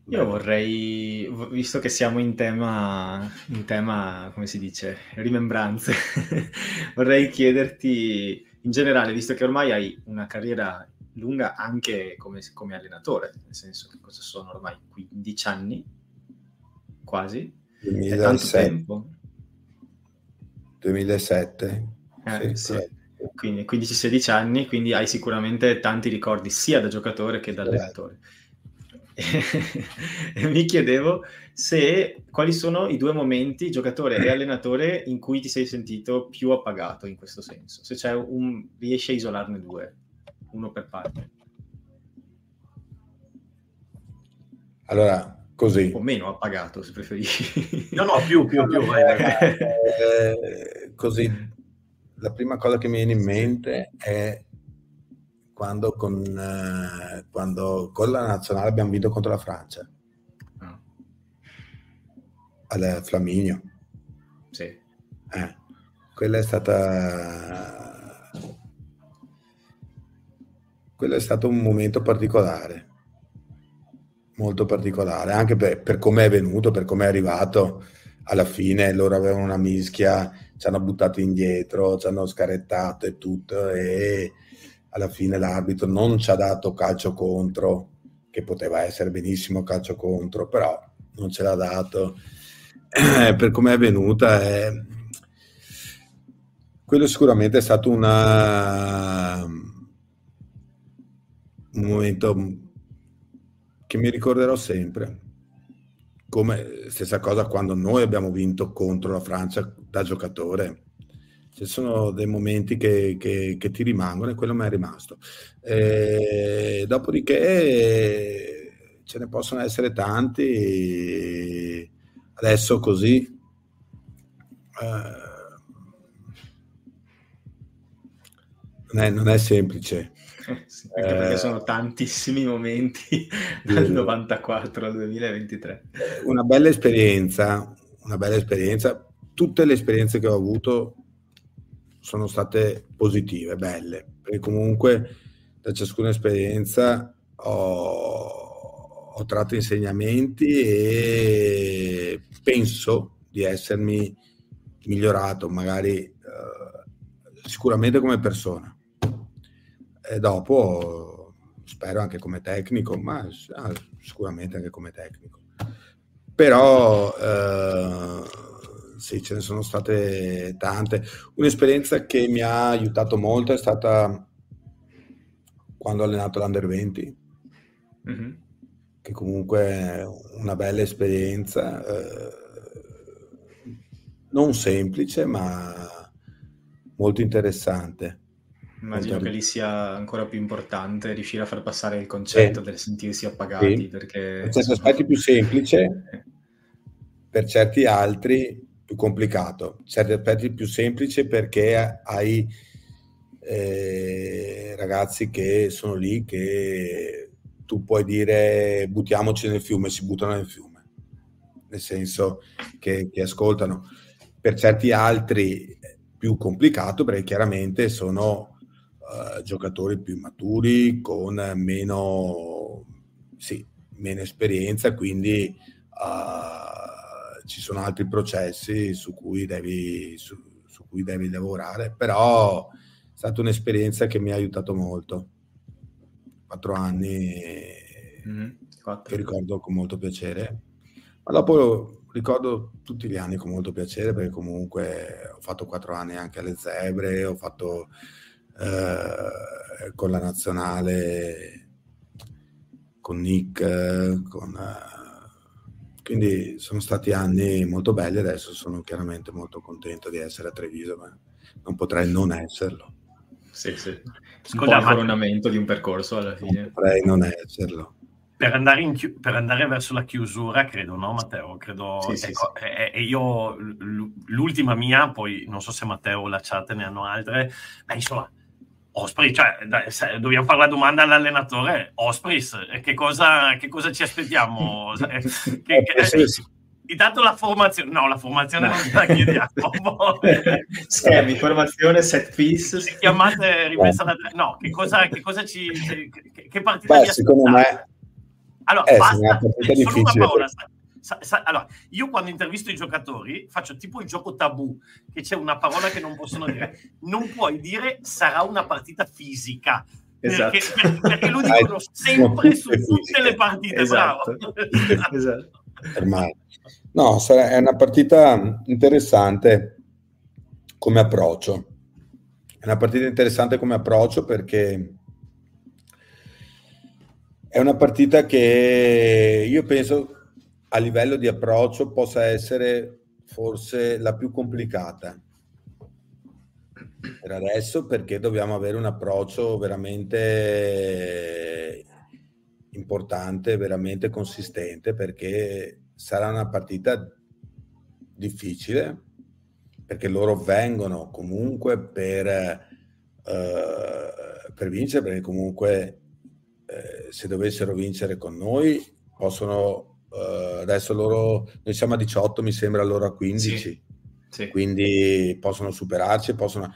Io vorrei, visto che siamo in tema, in tema come si dice, rimembranze, vorrei chiederti in generale, visto che ormai hai una carriera lunga anche come, come allenatore, nel senso che cosa sono ormai 15 anni, quasi, 2007. è tanto tempo. 2007. Eh, sì, sì. Quindi 15-16 anni, quindi hai sicuramente tanti ricordi sia da giocatore che da allenatore. E mi chiedevo se quali sono i due momenti, giocatore e allenatore, in cui ti sei sentito più appagato in questo senso. Se c'è un, riesci a isolarne due, uno per parte. Allora, così. O meno appagato, se preferisci. No, no, più, più, più. eh, così, la prima cosa che mi viene in mente è quando con, eh, quando con la nazionale abbiamo vinto contro la Francia. Ah. Al Flaminio. Sì. Eh, quella è stata... Quello è stato un momento particolare, molto particolare, anche per, per come è venuto, per come è arrivato. Alla fine loro avevano una mischia, ci hanno buttato indietro, ci hanno scarettato e tutto. E alla fine l'arbitro non ci ha dato calcio contro, che poteva essere benissimo calcio contro, però non ce l'ha dato. Eh, per come è venuta, eh, quello sicuramente è stato una, un momento che mi ricorderò sempre, come stessa cosa quando noi abbiamo vinto contro la Francia da giocatore. Ci sono dei momenti che, che, che ti rimangono e quello mi è rimasto. E dopodiché ce ne possono essere tanti. Adesso così. Eh, non, è, non è semplice sì, anche perché sono eh, tantissimi momenti dal 94 al 2023. Una bella esperienza, una bella esperienza. Tutte le esperienze che ho avuto sono state positive, belle, perché comunque da ciascuna esperienza ho, ho tratto insegnamenti e penso di essermi migliorato, magari eh, sicuramente come persona e dopo spero anche come tecnico, ma ah, sicuramente anche come tecnico. Però eh, sì, ce ne sono state tante. Un'esperienza che mi ha aiutato molto è stata quando ho allenato l'Under 20, mm-hmm. che comunque è una bella esperienza, eh, non semplice, ma molto interessante. Immagino che lì sia ancora più importante riuscire a far passare il concetto sì. del sentirsi appagati. Sì. Perché, per certi aspetti più semplice, per certi altri più complicato. Certi aspetti più semplice perché hai eh, ragazzi che sono lì che tu puoi dire buttiamoci nel fiume, si buttano nel fiume, nel senso che, che ascoltano. Per certi altri più complicato perché chiaramente sono uh, giocatori più maturi con meno, sì, meno esperienza, quindi uh, ci sono altri processi su cui devi, su, su cui devi lavorare, però è stata un'esperienza che mi ha aiutato molto. Quattro anni mm, che ricordo con molto piacere, ma dopo ricordo tutti gli anni con molto piacere perché comunque ho fatto quattro anni anche alle Zebre, ho fatto eh, con la nazionale, con Nick, con, eh, quindi sono stati anni molto belli. Adesso sono chiaramente molto contento di essere a Treviso, ma non potrei non esserlo. Sì, sì. Un po' il coronamento di un percorso alla fine. Non potrei non esserlo. Per andare, chi- per andare, verso la chiusura, credo, no, Matteo? Credo, sì, ecco, sì, sì. E, e, io l'ultima mia, poi non so se Matteo o la chat ne hanno altre, ma insomma, Osprey, cioè, dai, dobbiamo fare la domanda all'allenatore. Ospreys, che cosa, che cosa ci aspettiamo? che, che, intanto la formazione, no, la formazione no. non la chiediamo. Schemi, formazione, set piece. Se chiamate rimessa da no, che cosa, che cosa ci, che, che partita Beh, secondo me, allora, eh, basta, solo una parola, Sa, sa, allora, io quando intervisto i giocatori faccio tipo il gioco tabù, che c'è una parola che non possono dire. Non puoi dire sarà una partita fisica. Esatto. Perché, perché, lo dicono sempre su tutte le partite. Esatto. Bravo. esatto. Ormai. No, è una partita interessante come approccio. È una partita interessante come approccio perché è una partita che io penso a livello di approccio possa essere forse la più complicata. Per adesso perché dobbiamo avere un approccio veramente importante, veramente consistente perché sarà una partita difficile perché loro vengono comunque per, eh, per vincere perché comunque eh, se dovessero vincere con noi possono Uh, adesso loro, noi siamo a 18, mi sembra loro a 15, sì, sì. quindi possono superarci, possono...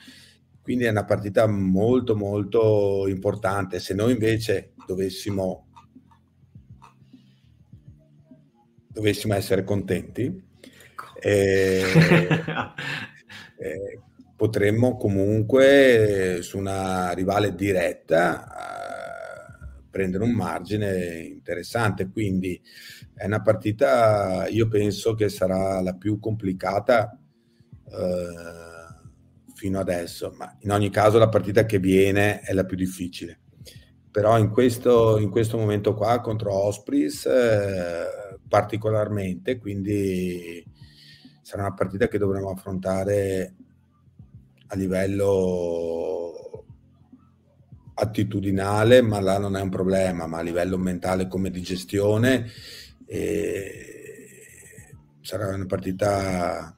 quindi è una partita molto molto importante. Se noi invece dovessimo, dovessimo essere contenti, eh, eh, potremmo comunque su una rivale diretta eh, prendere un margine interessante. Quindi è una partita, io penso che sarà la più complicata eh, fino adesso, ma in ogni caso la partita che viene è la più difficile. Però in questo, in questo momento qua contro Ospreys eh, particolarmente, quindi sarà una partita che dovremo affrontare a livello attitudinale, ma là non è un problema, ma a livello mentale come di gestione sarà una partita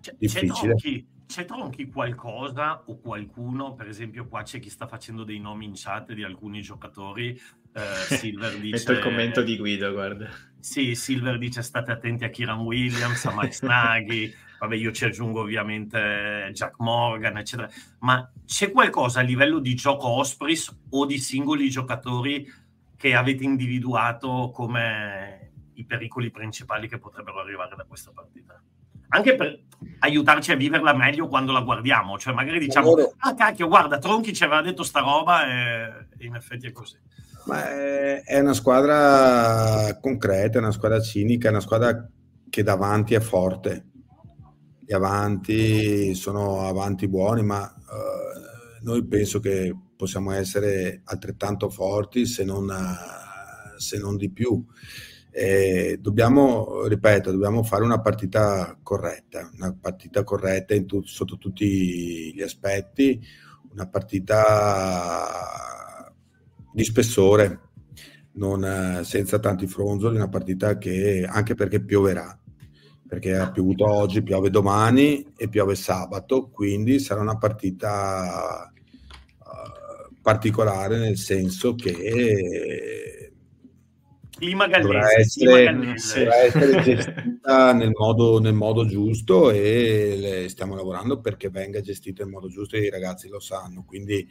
c'è, difficile. C'è Tronchi, c'è Tronchi qualcosa o qualcuno, per esempio qua c'è chi sta facendo dei nomi in chat di alcuni giocatori, eh, Silver dice... Metto il commento di Guido, guarda. Sì, Silver dice state attenti a Kiran Williams, a Mike Snaghi, vabbè io ci aggiungo ovviamente Jack Morgan, eccetera, ma c'è qualcosa a livello di gioco Ospreys o di singoli giocatori che avete individuato come i pericoli principali che potrebbero arrivare da questa partita? Anche per aiutarci a viverla meglio quando la guardiamo, cioè magari diciamo, allora... ah cacchio, guarda, Tronchi ci aveva detto sta roba e, in effetti è così. Ma è, una squadra concreta, è una squadra cinica, è una squadra che davanti è forte. Gli avanti sono avanti buoni, ma uh, noi penso che possiamo essere altrettanto forti se non, se non di più. E dobbiamo, ripeto, dobbiamo fare una partita corretta, una partita corretta tu, sotto tutti gli aspetti, una partita di spessore, non, senza tanti fronzoli, una partita che anche perché pioverà, perché ha piovuto oggi, piove domani e piove sabato, quindi sarà una partita particolare nel senso che clima gallese, dovrà essere, dovrà essere gestita nel modo, nel modo, giusto e stiamo lavorando perché venga gestita in modo giusto e i ragazzi lo sanno. Quindi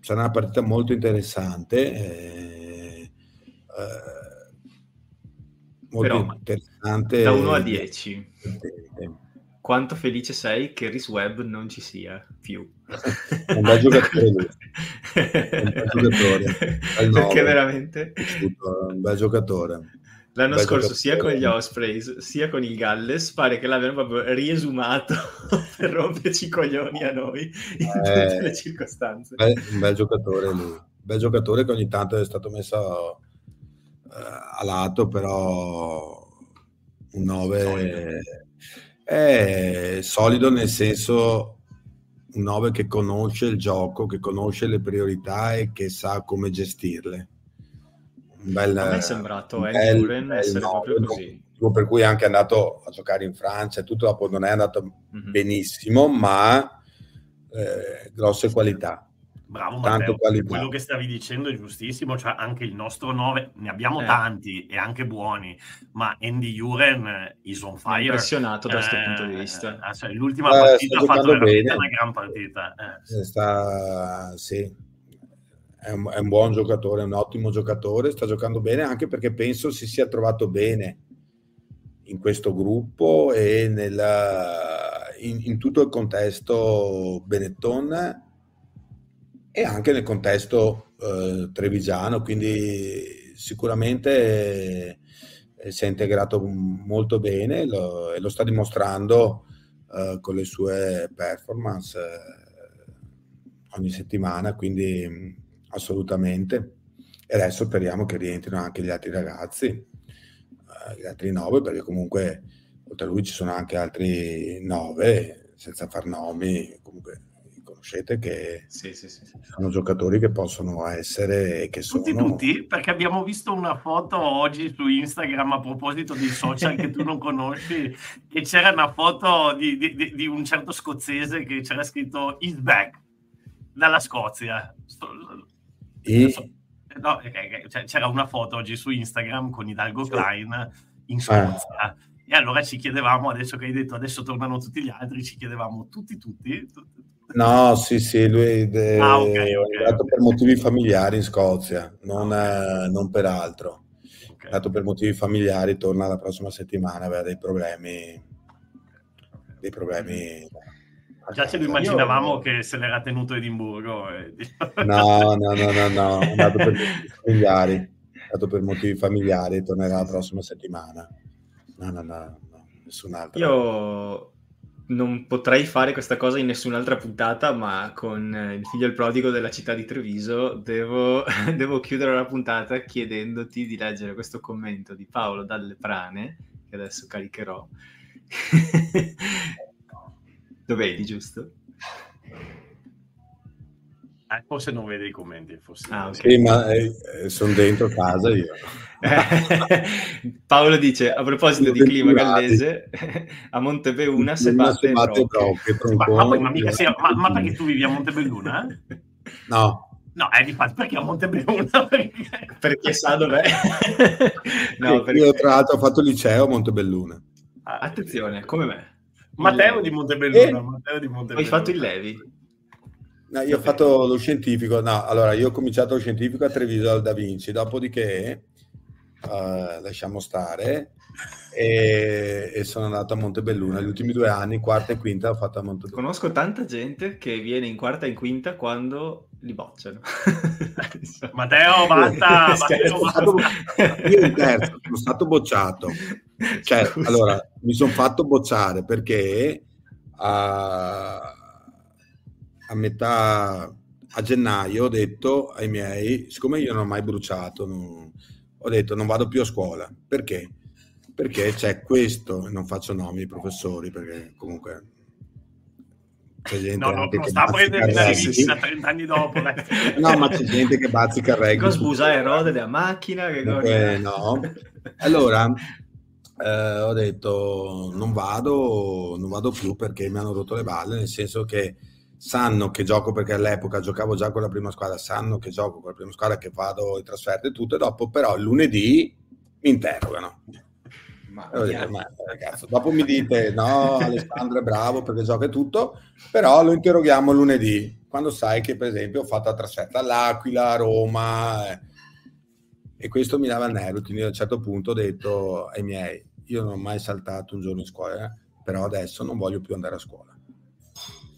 sarà una partita molto interessante. Eh, eh, molto Però, interessante. Da 1 a 10. Quanto felice sei che Rhys Webb non ci sia più? È un bel giocatore lui. È un bel giocatore. Perché veramente? Un bel giocatore. L'anno Beh, scorso sia con gli Ospreys sia con il Galles pare che l'abbiano proprio riesumato per romperci i coglioni a noi in eh, tutte le circostanze. Beh, un bel giocatore lui, un bel giocatore che ogni tanto è stato messo uh, a lato, però un 9 è solido nel senso un 9 che conosce il gioco, che conosce le priorità e che sa come gestirle. Un bel, a me è sembrato bel, Duren essere proprio così. Per cui è anche andato a giocare in Francia e tutto dopo non è andato mm-hmm. benissimo ma eh, grosse qualità Bravo Matteo, quello che stavi dicendo è giustissimo, cioè anche il nostro 9, ne abbiamo eh. tanti e anche buoni, ma Andy Juren is on fire. impressionato da questo eh, punto di vista. Eh, cioè, l'ultima eh, partita ha fatto veramente bene. una gran partita. Eh. Sta, sì, è un, è un, buon giocatore, è un ottimo giocatore, sta giocando bene anche perché penso si sia trovato bene in questo gruppo e nella, in, in, tutto il contesto Benetton e anche nel contesto eh, trevigiano, quindi sicuramente eh, si è integrato molto bene lo, e lo sta dimostrando eh, con le sue performance eh, ogni settimana, quindi assolutamente. E adesso speriamo che rientrino anche gli altri ragazzi, eh, gli altri nove, perché comunque oltre a lui ci sono anche altri nove, senza far nomi, comunque conoscete che sì, sì, sì. sono giocatori che possono essere che sono... Tutti, tutti, perché abbiamo visto una foto oggi su Instagram a proposito dei social che tu non conosci, e c'era una foto di, di, di un certo scozzese che c'era scritto He's back dalla Scozia. E... No, c'era una foto oggi su Instagram con Hidalgo Klein in Scozia. Ah. E allora ci chiedevamo, adesso che hai detto adesso tornano tutti gli altri, ci chiedevamo tutti, tutti. tutti. No, sì, sì, lui è, ah, okay, okay, è andato okay. per motivi familiari in Scozia, non, eh, non per altro. È andato per motivi familiari, torna la prossima settimana, aveva dei problemi, dei problemi Già ce lo immaginavamo Io... che se l'era tenuto Edimburgo. E... No, no, no, no, no, è andato per motivi familiari, è andato per motivi familiari, tornerà la prossima settimana. No, no, no, no nessun altro. Io non potrei fare questa cosa in nessun'altra puntata, ma con eh, il figlio il prodigo della città di Treviso devo, devo chiudere la puntata chiedendoti di leggere questo commento di Paolo Dalle Prane, che adesso caricherò. Lo vedi, giusto? Eh, forse non vede i commenti. Forse ah, okay. Sì, ma eh, sono dentro casa io. Paolo dice, a proposito di clima gallese, a Montebelluna se batte, ma, ma, ma, mica sia, ma, ma, perché tu vivi a Montebelluna? No. No, è di fatto perché a Montebelluna? Perché, perché sa dov'è? no, perché... Io tra l'altro ho fatto liceo a Montebelluna. Attenzione, come me. Matteo di Montebelluna. Eh? Matteo di Montebelluna. Hai fatto il Levi? No, io ho fatto lo scientifico, no, allora io ho cominciato lo scientifico a Treviso al Da Vinci, dopodiché uh, lasciamo stare e, e, sono andato a Montebelluna gli ultimi due anni, quarta e quinta ho fatto a Montebelluna. Conosco tanta gente che viene in quarta e in quinta quando li bocciano. Matteo, basta! Matteo, basta. Io in terzo sono stato bocciato, cioè, allora mi sono fatto bocciare perché... Uh, a metà a gennaio ho detto ai miei, siccome io non ho mai bruciato, non, ho detto non vado più a scuola. Perché? Perché c'è questo, non faccio nomi ai professori, perché comunque c'è gente no, no, che sta prendendo la 30 anni dopo. no, ma c'è gente che bazzica reggae. Cosa sbusa erode della macchina? Che eh, no. Allora, eh, ho detto non vado, non vado più perché mi hanno rotto le balle, nel senso che sanno che gioco perché all'epoca giocavo già con la prima squadra, sanno che gioco con la prima squadra, che vado in trasferte e tutto, e dopo però lunedì mi interrogano. Ma, detto, ma ragazzi, dopo mi dite no, Alessandro è bravo perché gioca e tutto, però lo interroghiamo lunedì, quando sai che per esempio ho fatto la trasferta all'Aquila, a Roma, eh, e questo mi dava il nervo, quindi a un certo punto ho detto ai miei, io non ho mai saltato un giorno in scuola, eh, però adesso non voglio più andare a scuola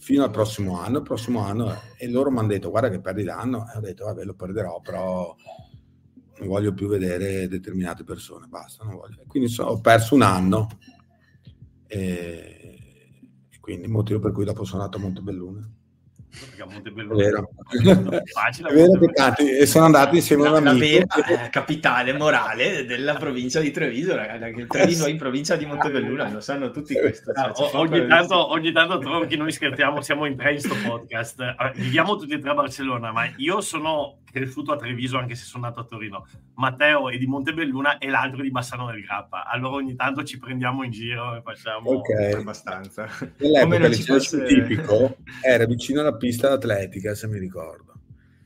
fino al prossimo anno, il prossimo anno, e loro mi hanno detto guarda che perdi l'anno, e ho detto vabbè lo perderò, però non voglio più vedere determinate persone, basta, non voglio. Quindi so, ho perso un anno, e, e quindi il motivo per cui dopo sono andato a Montebelluna perché a Montebelluna è facile. È vero che tanti, e sono andati insieme a un amico. La capitale morale della provincia di Treviso, ragazzi, Treviso è in provincia di Montebelluna, lo sanno tutti questo. Cioè, ah, ogni, tanto, ogni tanto tronchi noi scherziamo, siamo in tre in sto podcast. Viviamo tutti e tre a Barcellona, ma io sono cresciuto a Treviso anche se sono nato a Torino. Matteo è di Montebelluna e l'altro di Bassano del Grappa. Allora ogni tanto ci prendiamo in giro e facciamo okay. abbastanza. Nell'epoca il fosse... tipico era vicino alla pista atletica, se mi ricordo.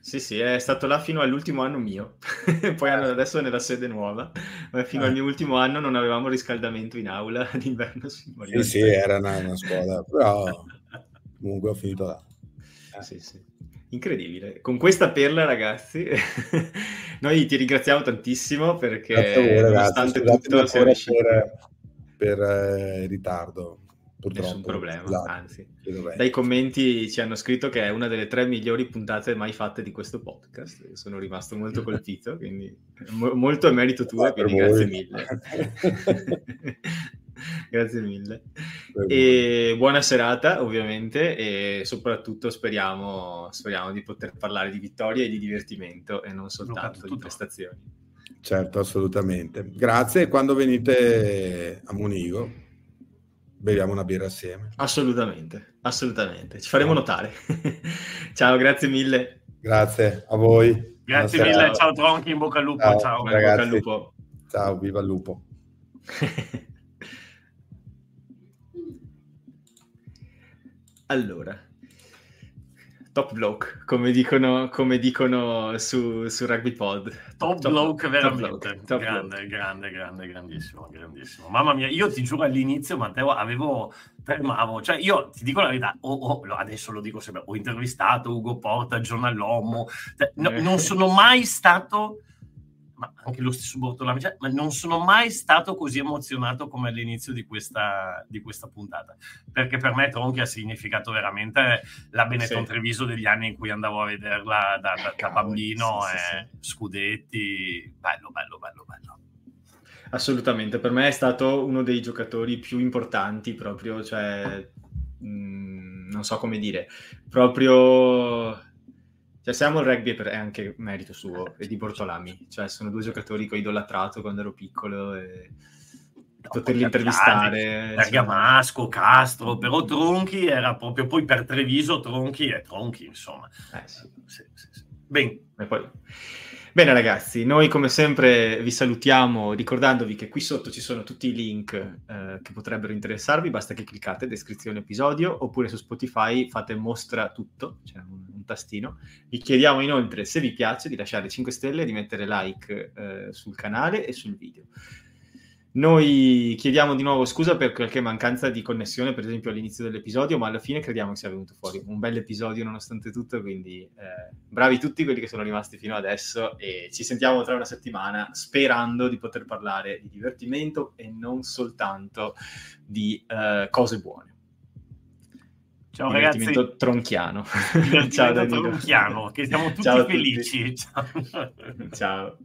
Sì, sì, è stato là fino all'ultimo anno mio. Poi hanno, adesso nella sede nuova, ma fino eh. al mio ultimo anno non avevamo riscaldamento in aula d'inverno. Sì, sì, era una, una scuola, però comunque ho finito là. Eh. Sì, sì. Incredibile. Con questa perla, ragazzi, noi ti ringraziamo tantissimo perché voi, nonostante tutto sei riuscito... per, per eh, ritardo. Purtroppo. Nessun problema, esatto. anzi. Dai commenti ci hanno scritto che è una delle tre migliori puntate mai fatte di questo podcast. Sono rimasto molto colpito, quindi mo- molto a merito tuo, quindi grazie mille. Grazie mille. E buona serata, ovviamente, e soprattutto speriamo, speriamo di poter parlare di vittoria e di divertimento e non soltanto di prestazioni. Certo, assolutamente. Grazie. Quando venite a Munigo, beviamo una birra assieme. Assolutamente, assolutamente. Ci faremo notare. ciao, grazie mille. Grazie a voi. Grazie mille, ciao Tronchi, in bocca al lupo. Ciao, ciao. Ragazzi. Bocca al lupo. Ciao, viva il lupo. Allora, top bloke, come dicono, come dicono su, su Rugby Pod. Top, top bloke, veramente. Top bloke, top grande, bloke. grande, grande, grandissimo, grandissimo. Mamma mia, io ti giuro all'inizio, Matteo, avevo, tremavo. Cioè, io ti dico la verità, oh, oh, adesso lo dico sempre, ho intervistato Ugo Porta, giornallomo, cioè, no, non sono mai stato ma anche lo stesso Bortolami, cioè, ma non sono mai stato così emozionato come all'inizio di questa, di questa puntata, perché per me Tronchi ha significato veramente la Benetton sì. Treviso degli anni in cui andavo a vederla da, da, da bambino, sì, eh, sì, scudetti, bello, bello, bello, bello. Assolutamente, per me è stato uno dei giocatori più importanti proprio, cioè mm, non so come dire, proprio... Cioè, siamo il rugby è anche merito suo e di Bortolami, cioè sono due giocatori che ho idolatrato quando ero piccolo e poterli intervistare. Bergamasco, Castro, però Tronchi era proprio poi per Treviso Tronchi e Tronchi, insomma. Eh, sì. Sì, sì, Bene. Poi... Bene ragazzi, noi come sempre vi salutiamo ricordandovi che qui sotto ci sono tutti i link eh, che potrebbero interessarvi, basta che cliccate descrizione episodio oppure su Spotify fate mostra tutto, c'è un, un tastino. Vi chiediamo inoltre se vi piace di lasciare 5 stelle e di mettere like eh, sul canale e sul video. Noi chiediamo di nuovo scusa per qualche mancanza di connessione, per esempio all'inizio dell'episodio, ma alla fine crediamo che sia venuto fuori un bel episodio nonostante tutto, quindi eh, bravi tutti quelli che sono rimasti fino adesso e ci sentiamo tra una settimana sperando di poter parlare di divertimento e non soltanto di eh, cose buone. Ciao ragazzi. tronchiano. Ciao tronchiano, che siamo tutti Ciao felici. Tutti. Ciao. Ciao.